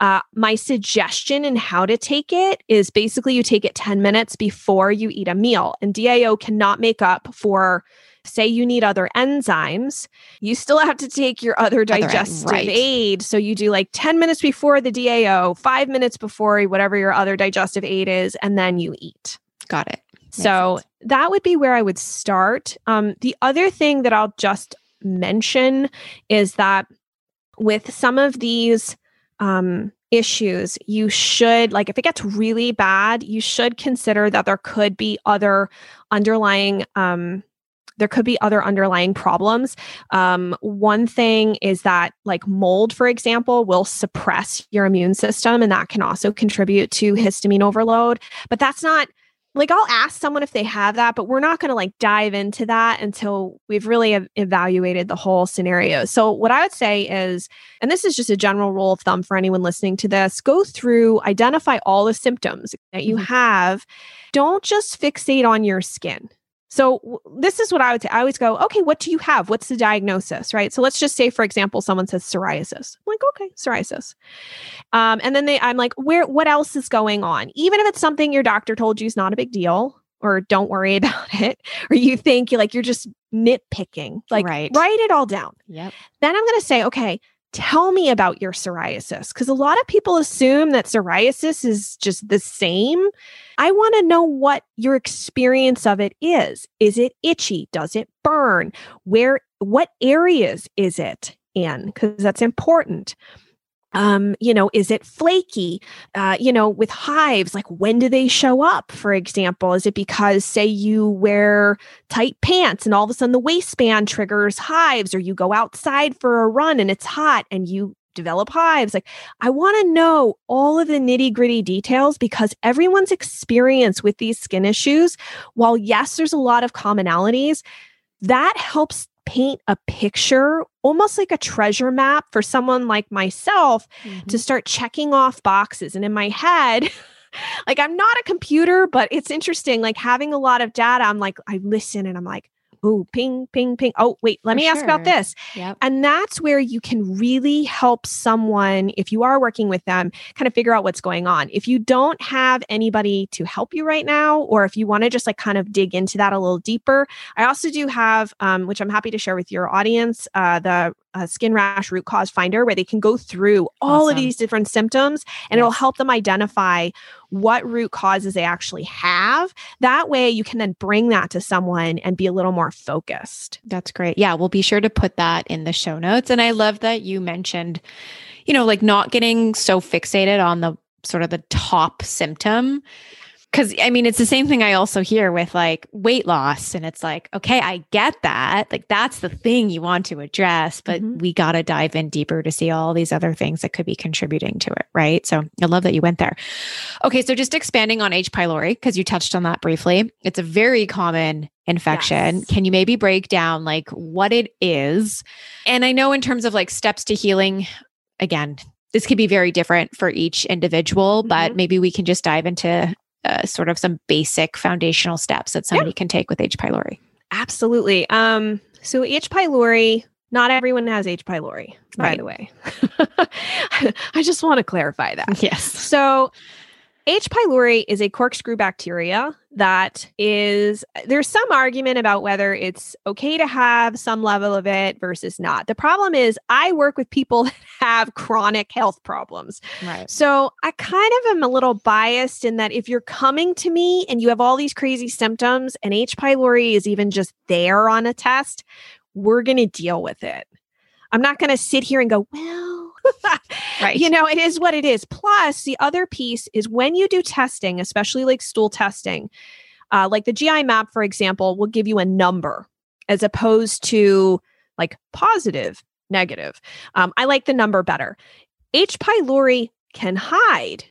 Uh, my suggestion in how to take it is basically you take it 10 minutes before you eat a meal, and DAO cannot make up for. Say you need other enzymes, you still have to take your other digestive right. aid. So you do like 10 minutes before the DAO, five minutes before whatever your other digestive aid is, and then you eat. Got it. So that would be where I would start. Um, the other thing that I'll just mention is that with some of these um, issues, you should, like, if it gets really bad, you should consider that there could be other underlying. Um, there could be other underlying problems. Um, one thing is that, like mold, for example, will suppress your immune system, and that can also contribute to histamine overload. But that's not like I'll ask someone if they have that, but we're not going to like dive into that until we've really ev- evaluated the whole scenario. So, what I would say is, and this is just a general rule of thumb for anyone listening to this go through, identify all the symptoms that you mm-hmm. have. Don't just fixate on your skin. So w- this is what I would say. I always go, okay, what do you have? What's the diagnosis, right? So let's just say, for example, someone says psoriasis. I'm like, okay, psoriasis. Um, and then they, I'm like, where? What else is going on? Even if it's something your doctor told you is not a big deal, or don't worry *laughs* about it, or you think you're like you're just nitpicking, like Right. write it all down. Yep. Then I'm going to say, okay, tell me about your psoriasis. Because a lot of people assume that psoriasis is just the same. I want to know what your experience of it is. Is it itchy? Does it burn? Where, what areas is it in? Because that's important. Um, you know, is it flaky? Uh, you know, with hives, like when do they show up, for example? Is it because, say, you wear tight pants and all of a sudden the waistband triggers hives, or you go outside for a run and it's hot and you develop hives. Like, I want to know all of the nitty gritty details because everyone's experience with these skin issues, while yes, there's a lot of commonalities, that helps paint a picture almost like a treasure map for someone like myself to mm-hmm. start checking off boxes. And in my head, *laughs* like I'm not a computer, but it's interesting. Like having a lot of data, I'm like, I listen and I'm like, oh, ping, ping, ping. Oh, wait, let For me ask about this. Yep. And that's where you can really help someone, if you are working with them, kind of figure out what's going on. If you don't have anybody to help you right now, or if you want to just like kind of dig into that a little deeper, I also do have, um, which I'm happy to share with your audience, uh, the uh, skin rash root cause finder, where they can go through all of these different symptoms and it'll help them identify what root causes they actually have. That way, you can then bring that to someone and be a little more focused. That's great. Yeah, we'll be sure to put that in the show notes. And I love that you mentioned, you know, like not getting so fixated on the sort of the top symptom. Cause I mean, it's the same thing I also hear with like weight loss. And it's like, okay, I get that. Like, that's the thing you want to address, but Mhm. we got to dive in deeper to see all these other things that could be contributing to it. Right. So I love that you went there. Okay. So just expanding on H. pylori, because you touched on that briefly, it's a very common infection. Yes. Can you maybe break down like what it is? And I know in terms of like steps to healing, again, this could be very different for each individual, but Mhm. maybe we can just dive into uh, sort of some basic foundational steps that somebody can take with H. pylori. Absolutely. Um, so H. pylori, not everyone has H. pylori, by Right. the way. *laughs* I just want to clarify that. Yes. So H. pylori is a corkscrew bacteria that is there's some argument about whether it's okay to have some level of it versus not. The problem is I work with people *laughs* that have chronic health problems. Right. So I kind of am a little biased in that if you're coming to me and you have all these crazy symptoms and H. pylori is even just there on a test, we're going to deal with it. I'm not going to sit here and go, well, *laughs* Right. you know, it is what it is. Plus, the other piece is when you do testing, especially like stool testing, uh, like the GI map, for example, will give you a number as opposed to like positive, negative. Um, I like the number better. H. pylori can hide.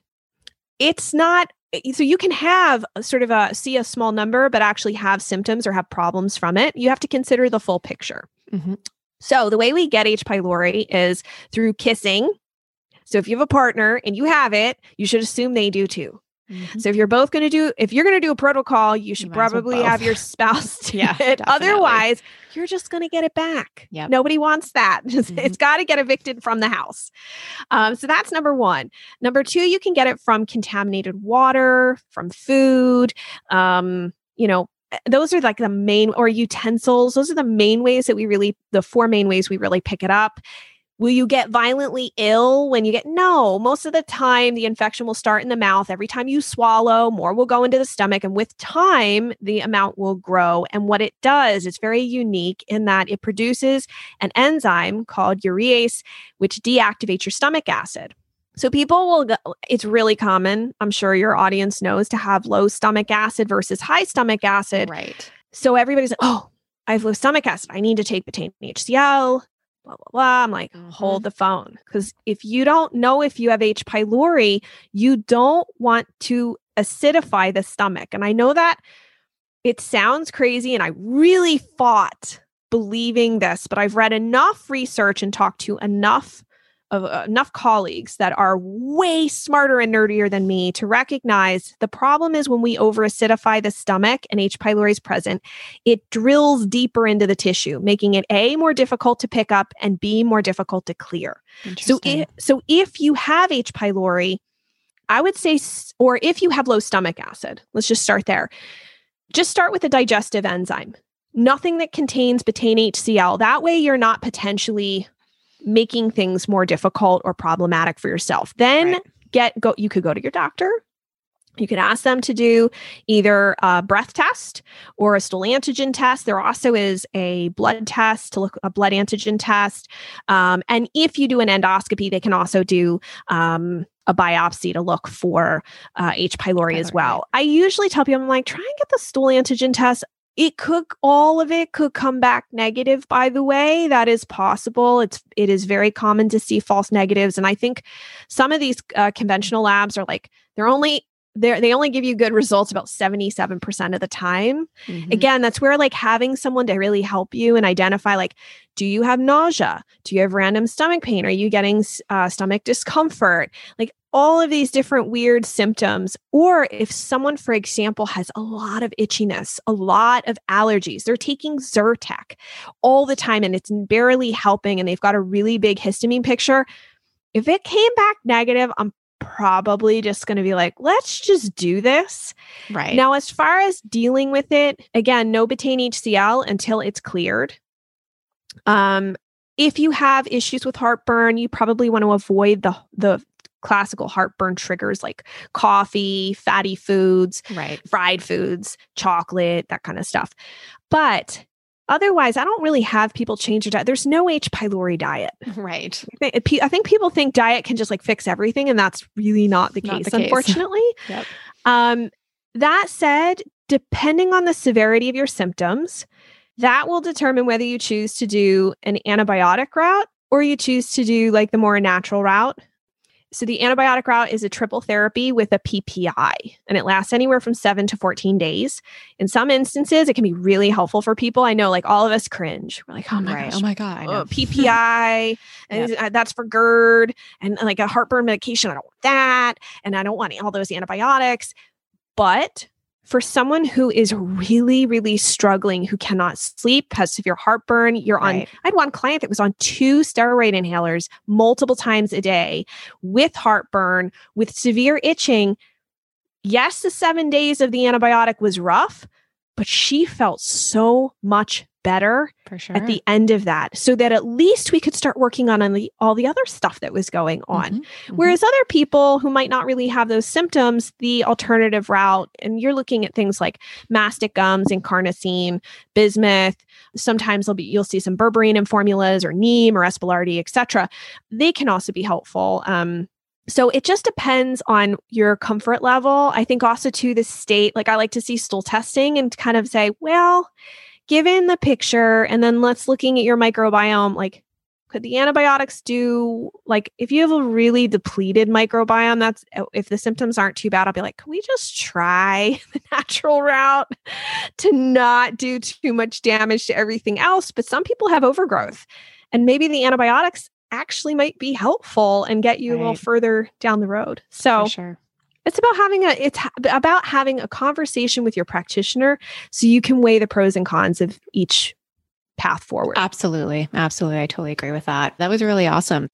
It's not so you can have sort of a see a small number, but actually have symptoms or have problems from it. You have to consider the full picture. Mhm. So the way we get H. pylori is through kissing. So if you have a partner and you have it, you should assume they do too. Mhm. So if you're both going to do, if you're going to do a protocol, you should might as well probably have your spouse *laughs* do Yeah, it. definitely. Otherwise, you're just going to get it back. Yep. Nobody wants that. Mhm. *laughs* It's got to get evicted from the house. Um, so that's number one. Number two, you can get it from contaminated water, from food. Um, you know, Eh, those are like the main or utensils. Those are the main ways that we really, the four main ways we really pick it up. Will you get violently ill when you get? No, most of the time the infection will start in the mouth. Every time you swallow, more will go into the stomach. And with time, the amount will grow. And what it does is very unique in that it produces an enzyme called urease, which deactivates your stomach acid. So people will, go, it's really common, I'm sure your audience knows, to have low stomach acid versus high stomach acid. Right. So everybody's like, oh, I have low stomach acid. I need to take betaine HCl, blah, blah, blah. I'm like, Mhm. hold the phone. Because if you don't know if you have H. pylori, you don't want to acidify the stomach. And I know that it sounds crazy, and I really fought believing this, but I've read enough research and talked to enough uh, enough colleagues that are way smarter and nerdier than me to recognize the problem is when we over acidify the stomach and H. pylori is present, it drills deeper into the tissue, making it A, more difficult to pick up and B, more difficult to clear. So if, so if you have H. pylori, I would say, or if you have low stomach acid, let's just start there. Just start with a digestive enzyme. Nothing that contains betaine HCl. That way, you're not potentially making things more difficult or problematic for yourself. Then right. get go. You could go to your doctor. You could ask them to do either a breath test or a stool antigen test. There also is a blood test to look a blood antigen test. Um, and if you do an endoscopy, they can also do um, a biopsy to look for uh, H. pylori, pylori as well. I usually tell people, I'm like, try and get the stool antigen test. It could all of it could come back negative. By the way, that is possible. It's it is very common to see false negatives, and I think some of these uh, conventional labs are like they're only they they only give you good results about 77% of the time. Mm-hmm. Again, that's where like having someone to really help you and identify like do you have nausea? Do you have random stomach pain? Are you getting uh, stomach discomfort? Like all of these different weird symptoms. Or if someone, for example, has a lot of itchiness, a lot of allergies, they're taking Zyrtec all the time and it's barely helping, and they've got a really big histamine picture. If it came back negative, I'm probably just going to be like, let's just do this. Right. Now, as far as dealing with it, again, no betaine HCl until it's cleared. Um, if you have issues with heartburn, you probably want to avoid the the classical heartburn triggers like coffee, fatty foods, right. fried foods, chocolate, that kind of stuff. But otherwise, I don't really have people change their diet. There's no H. pylori diet. Right. I think people think diet can just like fix everything, and that's really not the not case, the case. unfortunately. *laughs* yep. Um, that said, depending on the severity of your symptoms, that will determine whether you choose to do an antibiotic route or you choose to do like the more natural route. So the antibiotic route is a triple therapy with a PPI, and it lasts anywhere from seven to 14 days. In some instances, it can be really helpful for people. I know, like all of us cringe. We're like, oh my right. gosh, oh my god, oh, PPI, *laughs* and yep. that's for GERD, and like a heartburn medication. I don't want that, and I don't want all those antibiotics. But for someone who is really, really struggling, who cannot sleep, has severe heartburn, you're on. Right. I had one client that was on two steroid inhalers multiple times a day with heartburn, with severe itching. Yes, the seven days of the antibiotic was rough, but she felt so much better sure. at the end of that so that at least we could start working on, on the, all the other stuff that was going on. Mm-hmm, mm-hmm. Whereas other people who might not really have those symptoms, the alternative route, and you're looking at things like mastic gums and carnosine, bismuth, sometimes be you'll see some berberine in formulas or neem or espelarti, etc. They can also be helpful. Um, so it just depends on your comfort level. I think also to the state, like I like to see stool testing and kind of say, well, given the picture and then let's looking at your microbiome like could the antibiotics do like if you have a really depleted microbiome that's uh, if the symptoms aren't too bad i'll be like can we just try *laughs* the natural route to not do too much damage to everything else? But some people have overgrowth and maybe the antibiotics actually might be helpful and get you right. a little further down the road. So For sure it's about having a it's about having a conversation with your practitioner so you can weigh the pros and cons of each path forward. Absolutely. Absolutely. I totally agree with that. That was really awesome.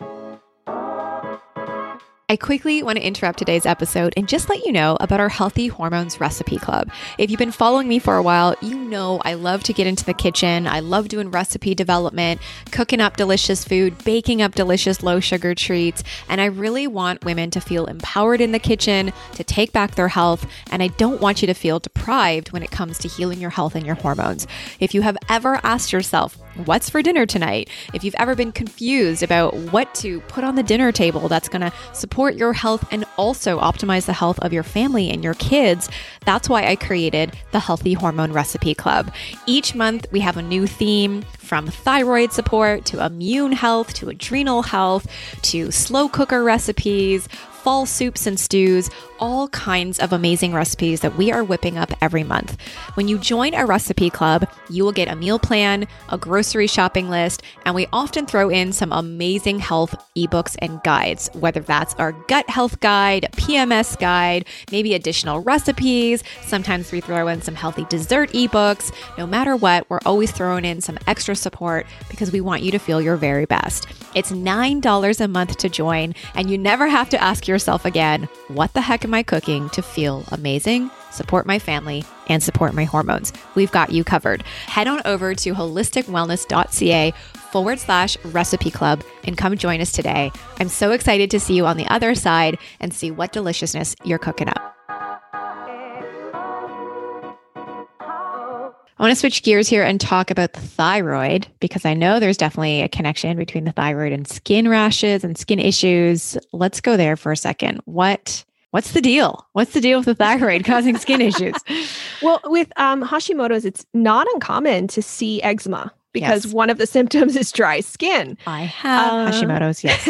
I quickly want to interrupt today's episode and just let you know about our Healthy Hormones Recipe Club. If you've been following me for a while, you know I love to get into the kitchen. I love doing recipe development, cooking up delicious food, baking up delicious low sugar treats, and I really want women to feel empowered in the kitchen, to take back their health, and I don't want you to feel deprived when it comes to healing your health and your hormones. If you have ever asked yourself, what's for dinner tonight? If you've ever been confused about what to put on the dinner table that's going to support your health and also optimize the health of your family and your kids, that's why I created the Healthy Hormone Recipe Club. Each month, we have a new theme from thyroid support to immune health to adrenal health to slow cooker recipes fall soups and stews, all kinds of amazing recipes that we are whipping up every month. When you join a recipe club, you will get a meal plan, a grocery shopping list, and we often throw in some amazing health ebooks and guides, whether that's our gut health guide, PMS guide, maybe additional recipes. Sometimes we throw in some healthy dessert ebooks. No matter what, we're always throwing in some extra support because we want you to feel your very best. It's $9 a month to join, and you never have to ask yourself again, what the heck am I cooking to feel amazing? support my family, and support my hormones. We've got you covered. Head on over to holisticwellness.ca forward slash recipe club and come join us today. I'm so excited to see you on the other side and see what deliciousness you're cooking up. I want to switch gears here and talk about the thyroid because I know there's definitely a connection between the thyroid and skin rashes and skin issues. Let's go there for a second. What what's the deal? What's the deal with the thyroid *laughs* causing skin issues? Well, with um, Hashimoto's, it's not uncommon to see eczema because yes. one of the *laughs* symptoms is dry skin. I have uh, Hashimoto's, yes.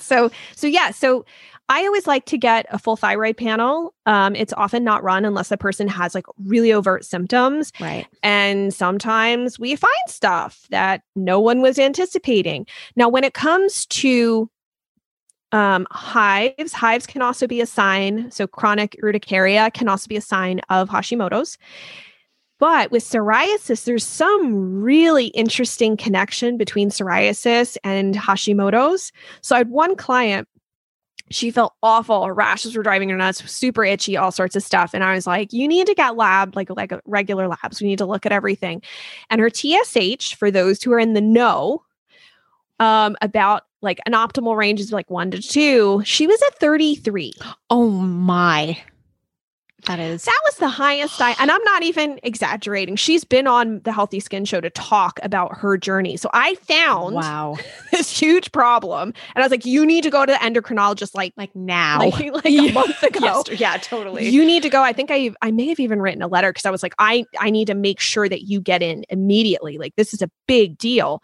*laughs* so, so yeah, so I always like to get a full thyroid panel. Um, it's often not run unless the person has like really overt symptoms. Right. And sometimes we find stuff that no one was anticipating. Now, when it comes to um, hives, hives can also be a sign. So, chronic urticaria can also be a sign of Hashimoto's. But with psoriasis, there's some really interesting connection between psoriasis and Hashimoto's. So, I had one client she felt awful. Her rashes were driving her nuts, super itchy, all sorts of stuff. And I was like, you need to get lab, like, like regular labs. We need to look at everything. And her TSH, for those who are in the know um, about like an optimal range is like one to two, she was at 33. Oh my. That is that was the highest I and I'm not even exaggerating. She's been on the Healthy Skin Show to talk about her journey. So I found wow *laughs* this huge problem, and I was like, "You need to go to the endocrinologist like like now, like, *laughs* like a *laughs* month ago." yeah, totally. You need to go. I think I I may have even written a letter because I was like, I I need to make sure that you get in immediately. Like this is a big deal.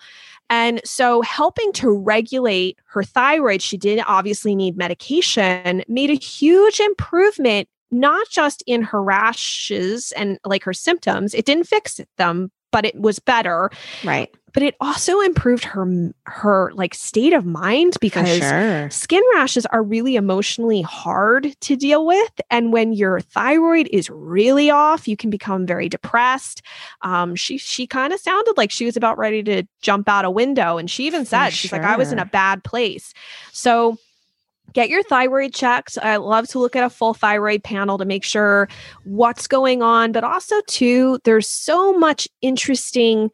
And so, helping to regulate her thyroid, she did obviously need medication, made a huge improvement not just in her rashes and like her symptoms, it didn't fix them, but it was better. Right. But it also improved her her like state of mind because sure. skin rashes are really emotionally hard to deal with, and when your thyroid is really off, you can become very depressed. Um, she she kind of sounded like she was about ready to jump out a window, and she even said For she's sure. like I was in a bad place. So get your thyroid checked. I love to look at a full thyroid panel to make sure what's going on, but also too there's so much interesting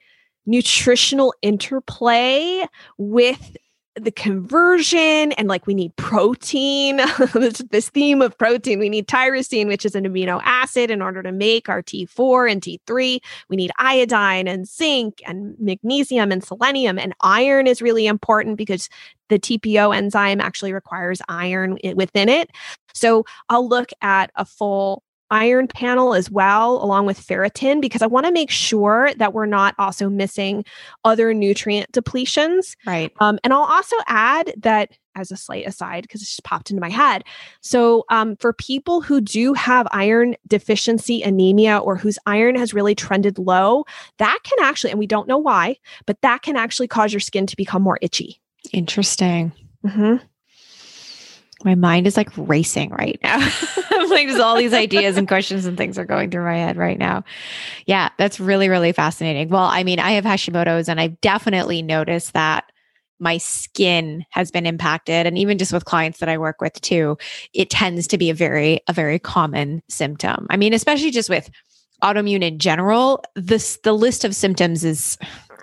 nutritional interplay with the conversion and like we need protein. *laughs* This, theme of protein we need tyrosine which is an amino acid in order to make our t4 and t3 we need iodine and zinc and magnesium and selenium and iron is really important because the tpo enzyme actually requires iron within it. So i'll look at a full iron panel as well, along with ferritin, because I want to make sure that we're not also missing other nutrient depletions. Right. Um, and I'll also add that as a slight aside, because it just popped into my head. So, um, for people who do have iron deficiency anemia or whose iron has really trended low, that can actually, and we don't know why, but that can actually cause your skin to become more itchy. Interesting. Mm-hmm. My mind is like racing right now. *laughs* like just all these ideas and questions and things are going through my head right now. Yeah, that's really, really fascinating. Well, I mean, I have Hashimoto's and I've definitely noticed that my skin has been impacted and even just with clients that I work with too, it tends to be a very, a very common symptom. I mean, especially just with autoimmune in general, this the list of symptoms is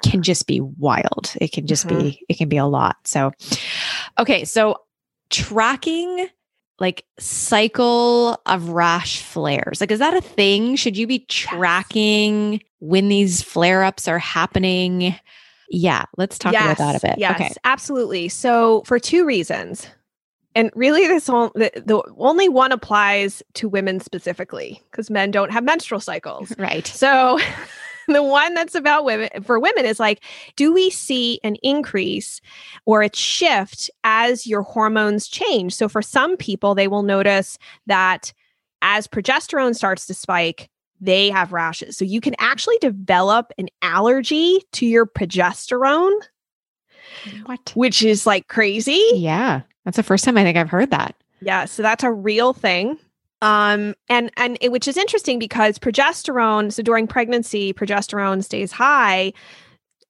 can just be wild. It can just mm-hmm. be, it can be a lot. So okay, so tracking like cycle of rash flares. Like, is that a thing? Should you be tracking when these flare ups are happening? Yeah, let's talk yes, about that a bit. Yes, okay. absolutely. So, for two reasons, and really, this all, the, the only one applies to women specifically because men don't have menstrual cycles. *laughs* Right. So, *laughs* *laughs* the one that's about women for women is like, do we see an increase or a shift as your hormones change? So for some people, they will notice that as progesterone starts to spike, they have rashes. So you can actually develop an allergy to your progesterone. What? Which is like crazy. Yeah. That's the first time I think I've heard that. Yeah, so that's a real thing. Um, and and it, which is interesting because progesterone. So during pregnancy, progesterone stays high.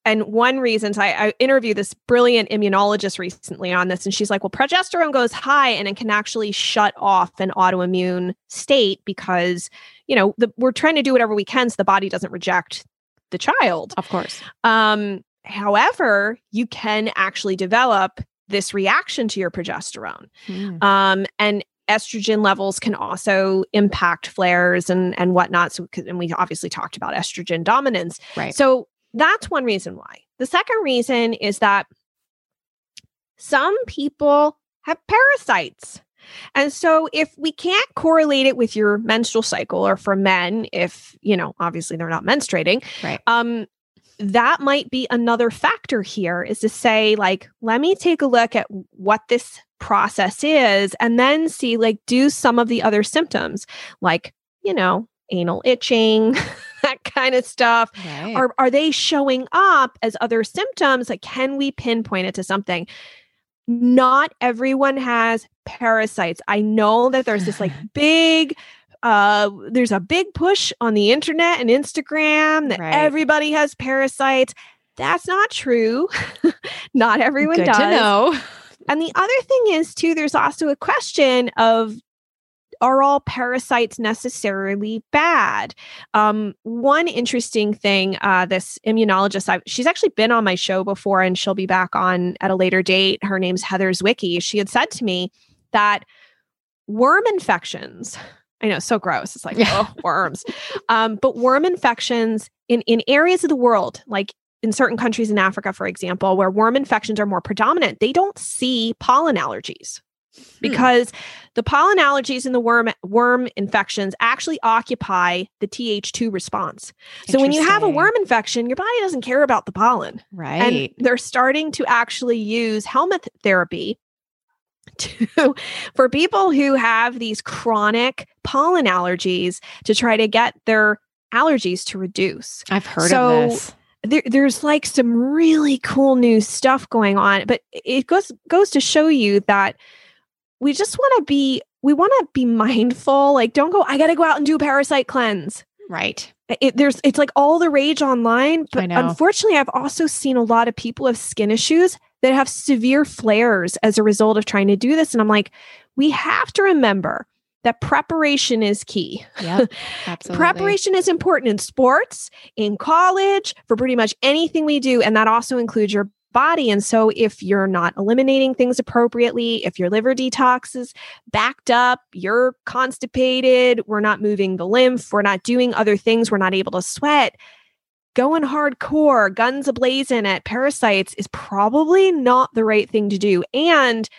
And one reason, so I, I interviewed this brilliant immunologist recently on this, and she's like, "Well, progesterone goes high, and it can actually shut off an autoimmune state because, you know, the, we're trying to do whatever we can so the body doesn't reject the child. Of course. Um, however, you can actually develop this reaction to your progesterone. Hmm. Um, and estrogen levels can also impact flares and and whatnot. So, and we obviously talked about estrogen dominance. Right. So that's one reason why. The second reason is that some people have parasites. And so if we can't correlate it with your menstrual cycle or for men if, you know, obviously they're not menstruating, right. um that might be another factor here is to say like let me take a look at what this process is and then see like do some of the other symptoms like you know anal itching *laughs* that kind of stuff. Right. are are they showing up as other symptoms? Like can we pinpoint it to something? Not everyone has parasites. I know that there's this like *laughs* big uh there's a big push on the internet and instagram that Right. everybody has parasites. That's not true. *laughs* Not everyone Good does. to know. And the other thing is too there's also a question of are all parasites necessarily bad? Um, one interesting thing, uh, this immunologist, I've, she's actually been on my show before and she'll be back on at a later date. Her name's Heather Zwickey. She had said to me that worm infections, I know, so gross. It's like, Yeah. oh, worms. Um, but worm infections in, in areas of the world, like in certain countries in Africa, for example, where worm infections are more predominant, they don't see pollen allergies hmm. because the pollen allergies and the worm worm infections actually occupy the Th2 response. So when you have a worm infection, your body doesn't care about the pollen. Right. And they're starting to actually use helminth therapy to *laughs* for people who have these chronic pollen allergies to try to get their allergies to reduce I've heard so- of this. There, there's like some really cool new stuff going on but it goes goes to show you that we just want to be we want to be mindful like don't go i gotta go out and do a parasite cleanse Right. it, there's it's like all the rage online but unfortunately i've also seen a lot of people with skin issues that have severe flares as a result of trying to do this and i'm like we have to remember that preparation is key Yep. *laughs* Absolutely. Preparation is important in sports, in college, for pretty much anything we do. And that also includes your body. And so if you're not eliminating things appropriately, if your liver detox is backed up, you're constipated, we're not moving the lymph, we're not doing other things, we're not able to sweat. Going hardcore, guns ablazing at parasites is probably not the right thing to do. And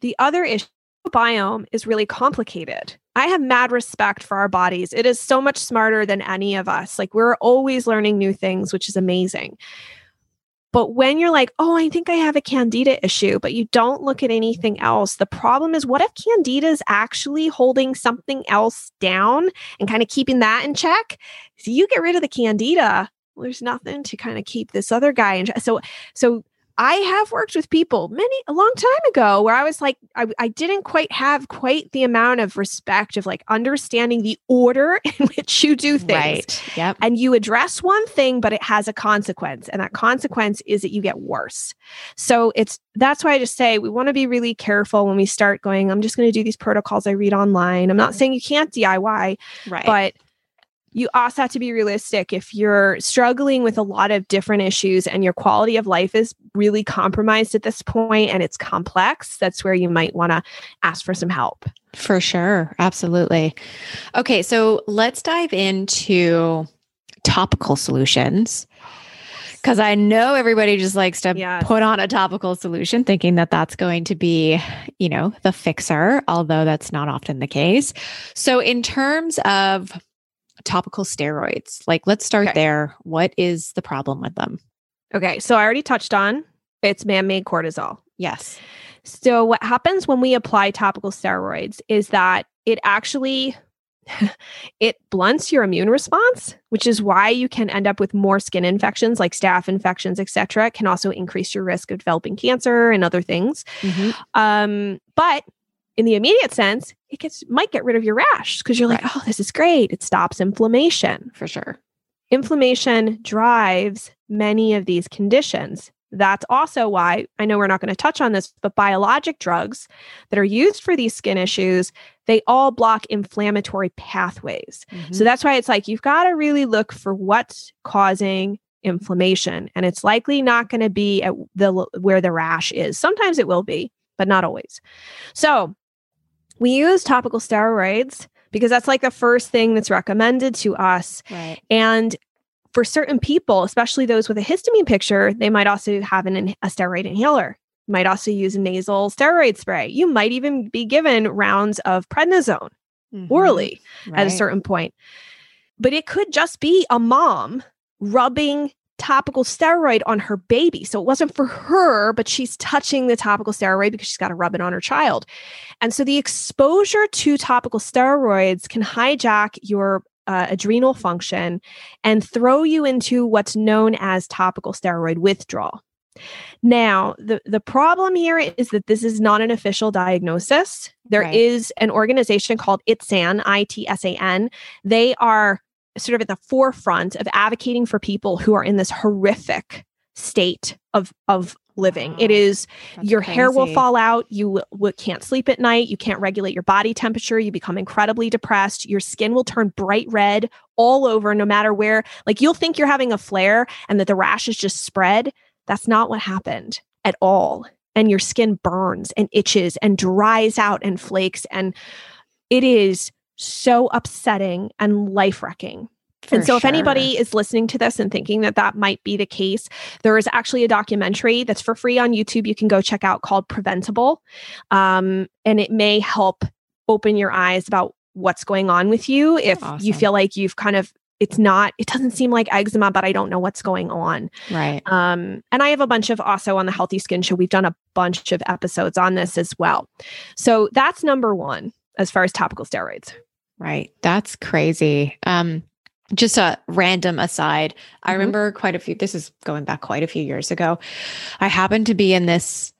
the other issue biome is really complicated. I have mad respect for our bodies. It is so much smarter than any of us. Like we're always learning new things, which is amazing. But when you're like, oh, I think I have a candida issue, but you don't look at anything else, the problem is what if candida is actually holding something else down and kind of keeping that in check? So you get rid of the candida, there's nothing to kind of keep this other guy in check. So, so I have worked with people many a long time ago where I was like, I, I didn't quite have quite the amount of respect of like understanding the order *laughs* in which you do things. Right. Yep. And you address one thing, but it has a consequence. And that consequence is that you get worse. So it's that's why I just say we want to be really careful when we start going, I'm just going to do these protocols I read online. I'm not saying you can't DIY, Right. but you also have to be realistic. If you're struggling with a lot of different issues and your quality of life is really compromised at this point and it's complex, that's where you might want to ask for some help. For sure. Absolutely. Okay. So let's dive into topical solutions. Because I know everybody just likes to Yes. put on a topical solution thinking that that's going to be, you know, the fixer, although that's not often the case. So, in terms of topical steroids. Like, let's start Okay. there. What is the problem with them? Okay, so I already touched on it's man-made cortisol. Yes. So what happens when we apply topical steroids is that it actually *laughs* it blunts your immune response, which is why you can end up with more skin infections like staph infections, etc. It can also increase your risk of developing cancer and other things. Mhm. Um, but in the immediate sense, it gets might get rid of your rash because you're like, Right. oh, this is great. It stops inflammation. For sure. Inflammation drives many of these conditions. That's also why I know we're not going to touch on this, but biologic drugs that are used for these skin issues, they all block inflammatory pathways. Mhm. So that's why it's like you've got to really look for what's causing inflammation and it's likely not going to be at the where the rash is. Sometimes it will be, but not always. So, we use topical steroids because that's like the first thing that's recommended to us right. and for certain people, especially those with a histamine picture, they might also have an, a steroid inhaler. Might also use a nasal steroid spray. You might even be given rounds of prednisone Mhm. orally at a certain point. But it could just be a mom rubbing topical steroid on her baby. So it wasn't for her, but she's touching the topical steroid because she's got to rub it on her child. And so the exposure to topical steroids can hijack your uh, adrenal function and throw you into what's known as topical steroid withdrawal. Now, the, the problem here is that this is not an official diagnosis. There is Right. an organization called ITSAN, I T S A N. They are sort of at the forefront of advocating for people who are in this horrific state of, of living. It Wow. is That's your hair will fall out you w- can't sleep at night you can't regulate your body temperature you become incredibly depressed your skin will turn bright red all over no matter where. Like you'll think you're having a flare and that the rash is just spread. That's not what happened at all. And your skin burns and itches and dries out and flakes. And it is so upsetting and life-wrecking and For so, if anybody is listening to this and thinking that that might be the case, there is actually a documentary that's for free on YouTube you can go check out called Preventable. Um, and it may help open your eyes about what's going on with you if you feel like you've kind of, it's not, it doesn't seem like eczema, but I don't know what's going on. Right. Um, and I have a bunch of also on the Healthy Skin Show. We've done a bunch of episodes on this as well. So, that's number one as far as topical steroids. Right. That's crazy. Um, just a random aside. I Mhm. remember quite a few, this is going back quite a few years ago. I happened to be in this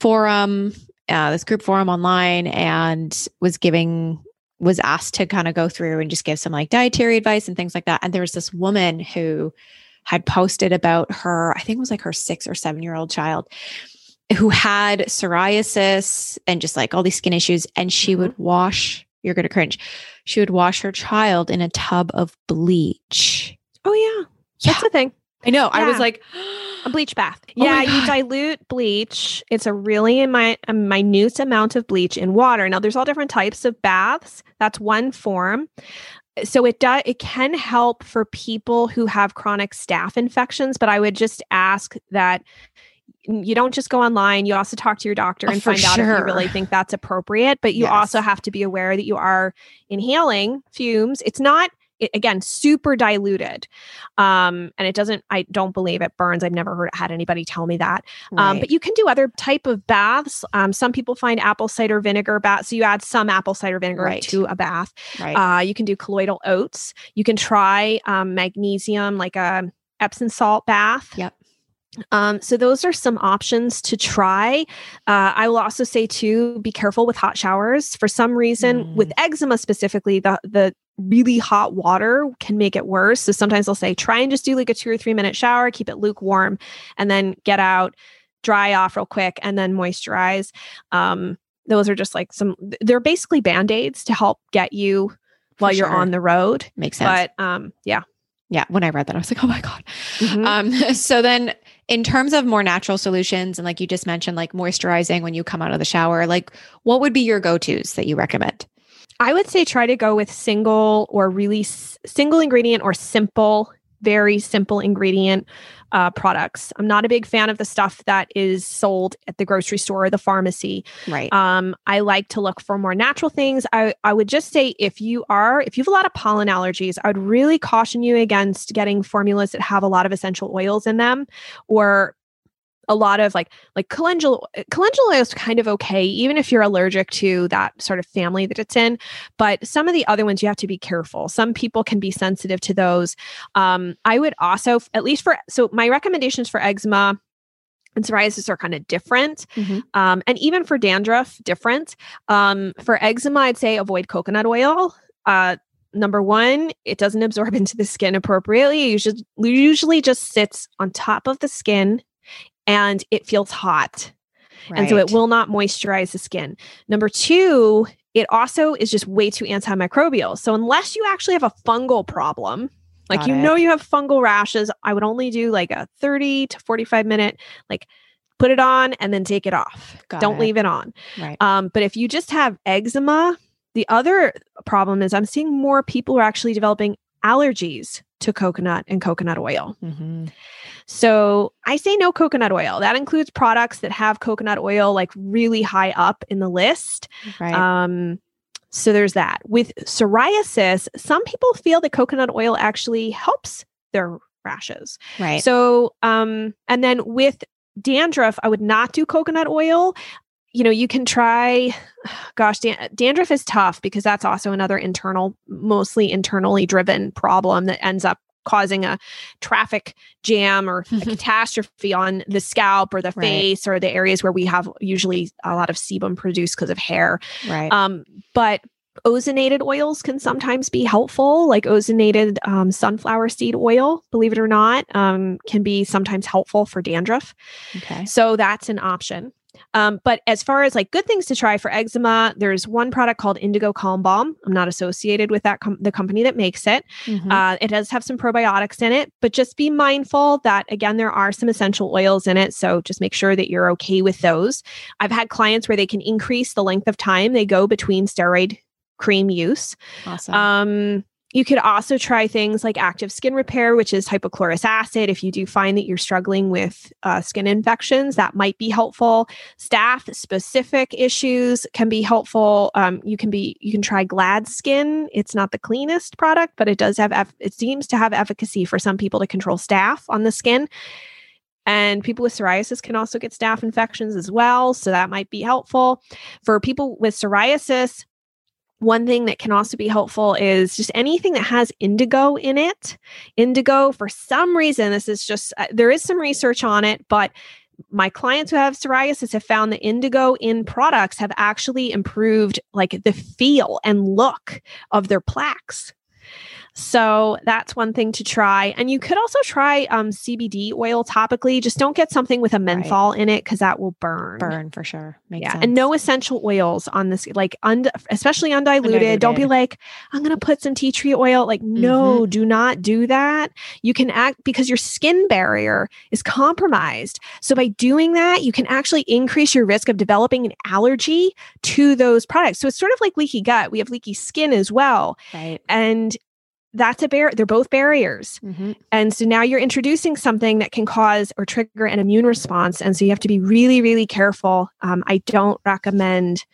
forum, uh, this group forum online, and was giving, was asked to kind of go through and just give some like dietary advice and things like that. And there was this woman who had posted about her, I think it was like her six or seven year old child who had psoriasis and just like all these skin issues. And she Mhm. would wash, you're going to cringe, she would wash her child in a tub of bleach. Oh, yeah. That's a thing. I know. I was like, A bleach bath. *gasps* Oh yeah, you dilute bleach. It's a really mi- a minute amount of bleach in water. Now, there's all different types of baths. That's one form. So it does. It can help for people who have chronic staph infections, but I would just ask that you don't just go online. You also talk to your doctor Oh, and for find out if you really think that's appropriate. But you Yes. also have to be aware that you are inhaling fumes. It's not it, again super diluted um and it doesn't i don't believe it burns i've never heard had anybody tell me that um but you can do other type of baths um some people find apple cider vinegar bath so you add some apple cider vinegar Right. to a bath right. uh you can do colloidal oats you can try um magnesium like a epsom salt bath Yep. Um, so those are some options to try. Uh, I will also say too, be careful with hot showers. For some reason, with eczema specifically, the the really hot water can make it worse. So sometimes they'll say try and just do like a two or three minute shower, keep it lukewarm, and then get out, dry off real quick, and then moisturize. Um, those are just like some. They're basically band aids to help get you while you're on the road. Makes sense. But um, yeah. yeah. When I read that, I was like, oh my God. Mhm. Um, *laughs* so then in terms of more natural solutions, and like you just mentioned, like moisturizing when you come out of the shower, like what would be your go-tos that you recommend? I would say try to go with single or really s- single ingredient or simple very simple ingredient uh, products. I'm not a big fan of the stuff that is sold at the grocery store or the pharmacy. Right. Um, I like to look for more natural things. I, I would just say if you are, if you have a lot of pollen allergies, I would really caution you against getting formulas that have a lot of essential oils in them or a lot of like like calendula calendula is kind of okay even if you're allergic to that sort of family that it's in but some of the other ones you have to be careful. Some people can be sensitive to those. Um, i would also at least for so my recommendations for eczema and psoriasis are kind of different Mm-hmm. um, and even for dandruff different. Um, for eczema i'd say avoid coconut oil. Uh, number one it doesn't absorb *laughs* into the skin appropriately. It usually, usually just sits on top of the skin and it feels hot and so it will not moisturize the skin. Number two, it also is just way too antimicrobial. So unless you actually have a fungal problem, like Got you it. know you have fungal rashes, I would only do like a 30 to 45 minute, like put it on and then take it off. Got Don't it. leave it on. Right. Um, but if you just have eczema, the other problem is I'm seeing more people are actually developing allergies to coconut and coconut oil. Mhm. So I say no coconut oil. That includes products that have coconut oil like really high up in the list. Right. Um, so there's that. With psoriasis, some people feel that coconut oil actually helps their rashes. right. So, um, and then with dandruff, I would not do coconut oil. You know, you can try, *sighs* gosh, dan- dandruff is tough because that's also another internal, mostly internally driven problem that ends up causing a traffic jam or a *laughs* catastrophe on the scalp or the Right. face or the areas where we have usually a lot of sebum produced because of hair. right. Um, but ozonated oils can sometimes be helpful, like ozonated um, sunflower seed oil, believe it or not, um, can be sometimes helpful for dandruff. okay. So that's an option. Um, but as far as like good things to try for eczema, there's one product called Indigo Calm Balm. I'm not associated with that com- the company that makes it. Mhm. Uh, it does have some probiotics in it, but just be mindful that again there are some essential oils in it. So just make sure that you're okay with those. I've had clients where they can increase the length of time they go between steroid cream use. awesome. Um, you could also try things like active skin repair, which is hypochlorous acid. If you do find that you're struggling with uh, skin infections, that might be helpful. Staph specific issues can be helpful. Um, you can be you can try Gladskin. It's not the cleanest product, but it does have it seems to have efficacy for some people to control staph on the skin. And people with psoriasis can also get staph infections as well. So that might be helpful. For people with psoriasis, one thing that can also be helpful is just anything that has indigo in it. Indigo, for some reason, this is just, uh, there is some research on it, but my clients who have psoriasis have found that indigo in products have actually improved like the feel and look of their plaques. So that's one thing to try. And you could also try um, CBD oil topically. Just don't get something with a menthol in it because that will burn. Burn for sure. Makes yeah, sense. and no essential oils on this, like und- especially undiluted. Don't be like, I'm gonna put some tea tree oil. Like, no, do not do that. You can act because your skin barrier is compromised. So by doing that, you can actually increase your risk of developing an allergy to those products. So it's sort of like leaky gut. We have leaky skin as well, right. and that's a bar. They're both barriers. hmm And so now you're introducing something that can cause or trigger an immune response. And so you have to be really, really careful. Um, I don't recommend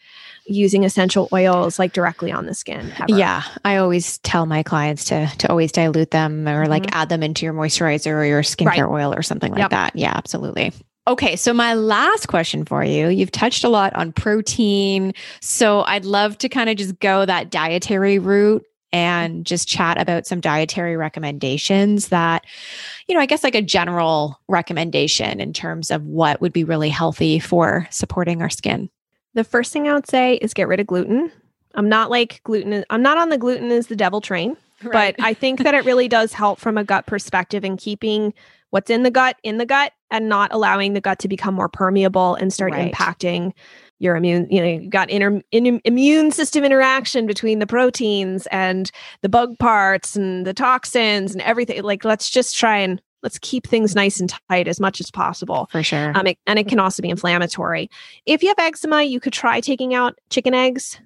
using essential oils like directly on the skin. ever. Yeah, I always tell my clients to to always dilute them or like Mhm. add them into your moisturizer or your skincare Right. oil or something like Yep. that. Yeah, absolutely. Okay, so my last question for you, you've touched a lot on protein, so I'd love to kind of just go that dietary route and just chat about some dietary recommendations that you know, I guess like a general recommendation in terms of what would be really healthy for supporting our skin. The first thing I would say is get rid of gluten. I'm not like gluten. I'm not on the gluten is the devil train, *laughs* but I think that it really does help from a gut perspective in keeping what's in the gut in the gut and not allowing the gut to become more permeable and start Right. impacting your immune you know you've got inter, in, immune system interaction between the proteins and the bug parts and the toxins and everything like let's just try and let's keep things nice and tight as much as possible for sure. um, it, and it can also be inflammatory. If you have eczema, you could try taking out chicken eggs.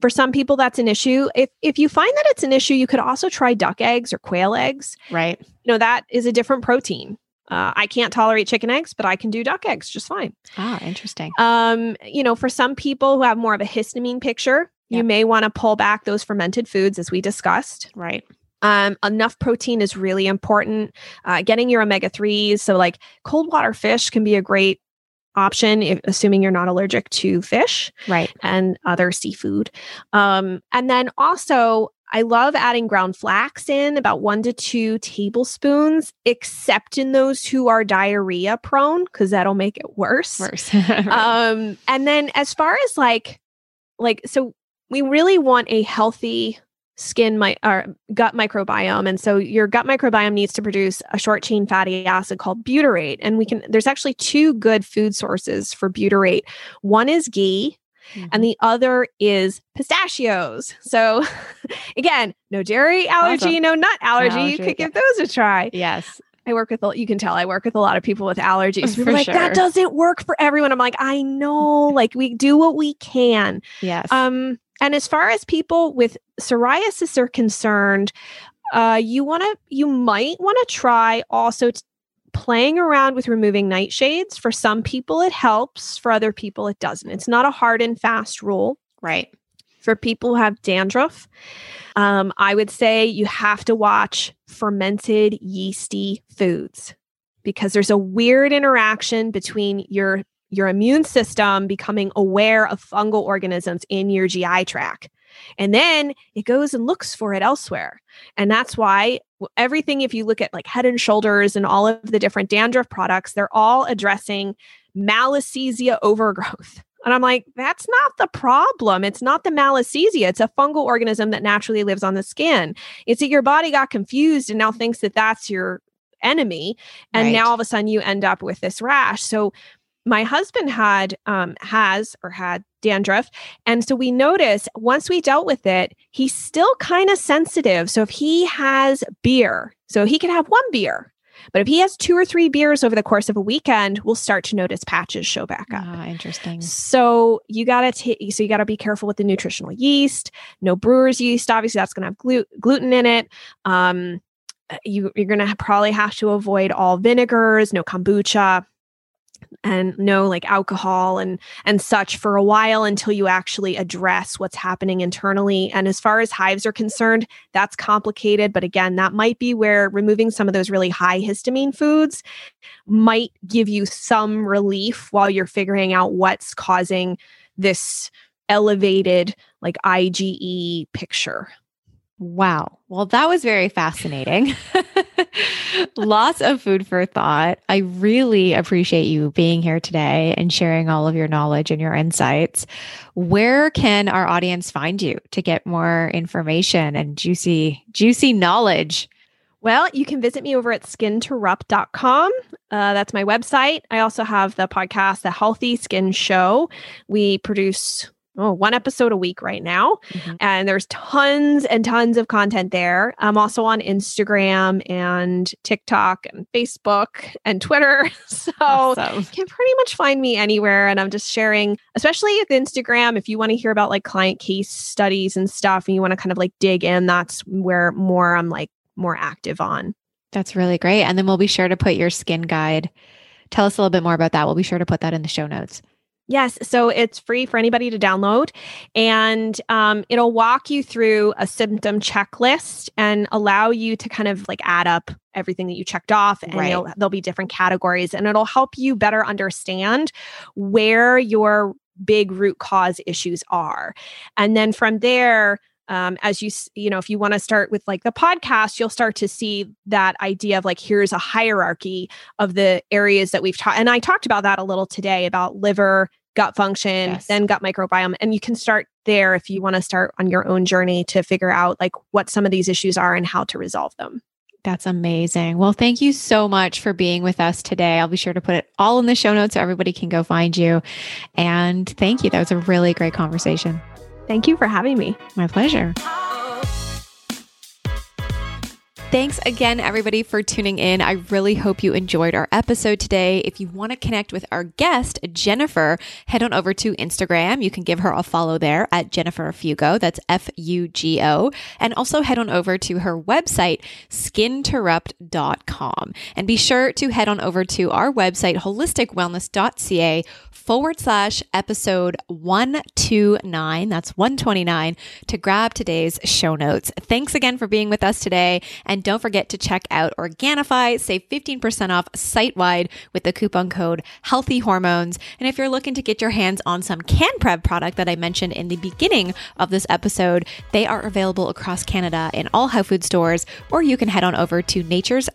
for some people that's an issue if if you find that it's an issue you could also try duck eggs or quail eggs right you know that is a different protein uh, i can't tolerate chicken eggs but i can do duck eggs just fine ah interesting um you know for some people who have more of a histamine picture you may want to pull back those fermented foods as we discussed right um, enough protein is really important. Uh, getting your omega 3s. So, like cold water fish can be a great option, if, assuming you're not allergic to fish right and other seafood. Um, and then also, I love adding ground flax in about one to two tablespoons, except in those who are diarrhea prone, because that'll make it worse. worse *laughs* Right. Um, and then as far as like, like, so we really want a healthy skin my or gut microbiome and so your gut microbiome needs to produce a short chain fatty acid called butyrate and we can there's actually two good food sources for butyrate one is ghee Mhm. and the other is pistachios so *laughs* again no dairy allergy Awesome. no nut allergy, allergy, you could yeah. give those a try yes I work with, you can tell I work with a lot of people with allergies. *laughs* People For like, sure. that doesn't work for everyone. I'm like, I know, *laughs* like we do what we can. yes Um, and as far as people with psoriasis are concerned, uh, you want to, you might want to try also t- playing around with removing nightshades. For some people, it helps. For other people, it doesn't. It's not a hard and fast rule right for people who have dandruff, um, I would say you have to watch fermented yeasty foods because there's a weird interaction between your your immune system becoming aware of fungal organisms in your GI tract. And then it goes and looks for it elsewhere. And that's why everything, if you look at like head and shoulders and all of the different dandruff products, they're all addressing malassezia overgrowth. *laughs* And I'm like, that's not the problem. It's not the malassezia. It's a fungal organism that naturally lives on the skin. It's that your body got confused and now thinks that that's your enemy. And Right. now all of a sudden you end up with this rash. So my husband had um has or had dandruff and so we notice once we dealt with it he's still kind of sensitive. So if he has beer so he can have one beer but if he has two or three beers over the course of a weekend we'll start to notice patches show back up. Ah interesting. So you gotta take so you gotta be careful with the nutritional yeast no brewer's yeast obviously that's gonna have glu- gluten in it. Um you, you're gonna probably have to avoid all vinegars no kombucha and no like alcohol and and such for a while until you actually address what's happening internally and as far as hives are concerned that's complicated but again that might be where removing some of those really high histamine foods might give you some relief while you're figuring out what's causing this elevated like IgE picture. Wow. Well, that was very fascinating. *laughs* Lots of food for thought. I really appreciate you being here today and sharing all of your knowledge and your insights. Where can our audience find you to get more information and juicy, juicy knowledge? Well, you can visit me over at skinterrupt.com. Uh, that's my website. I also have the podcast, The Healthy Skin Show. We produce oh, one episode a week right now. Mhm. and there's tons and tons of content there. I'm also on Instagram and TikTok and Facebook and Twitter. *laughs* So Awesome. you can pretty much find me anywhere. And I'm just sharing, especially with Instagram, if you want to hear about like client case studies and stuff and you want to kind of like dig in, that's where more I'm like more active on. That's really great. And then we'll be sure to put your skin guide. Tell us a little bit more about that. We'll be sure to put that in the show notes. Yes, so it's free for anybody to download, and um, it'll walk you through a symptom checklist and allow you to kind of like add up everything that you checked off, and Right. there'll be different categories, and it'll help you better understand where your big root cause issues are, and then from there. Um, as you you know if you want to start with like the podcast you'll start to see that idea of like here's a hierarchy of the areas that we've taught and i talked about that a little today about liver gut function Yes. then gut microbiome and you can start there if you want to start on your own journey to figure out like what some of these issues are and how to resolve them That's amazing. Well, thank you so much for being with us today. I'll be sure to put it all in the show notes so everybody can go find you. And thank you. That was a really great conversation. Thank you for having me My pleasure. Thanks again, everybody, for tuning in. I really hope you enjoyed our episode today. If you want to connect with our guest, Jennifer, head on over to Instagram. You can give her a follow there at Jennifer Fugo. That's F U G O. And also head on over to her website, skinterrupt.com. And be sure to head on over to our website, holisticwellness.ca forward slash episode 129. That's 129 to grab today's show notes. Thanks again for being with us today. And don't forget to check out Organifi. Save 15% off site wide with the coupon code Healthy Hormones. And if you're looking to get your hands on some CanPrev product that I mentioned in the beginning of this episode, they are available across Canada in all health food stores, or you can head on over to natures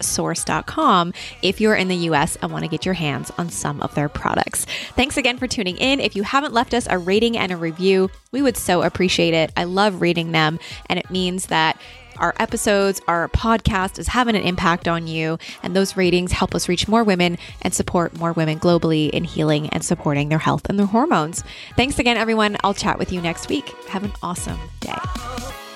source.com if you're in the US and want to get your hands on some of their products. Thanks again for tuning in. If you haven't left us a rating and a review, we would so appreciate it. I love reading them, and it means that our episodes, our podcast is having an impact on you. And those ratings help us reach more women and support more women globally in healing and supporting their health and their hormones. Thanks again, everyone. I'll chat with you next week. Have an awesome day.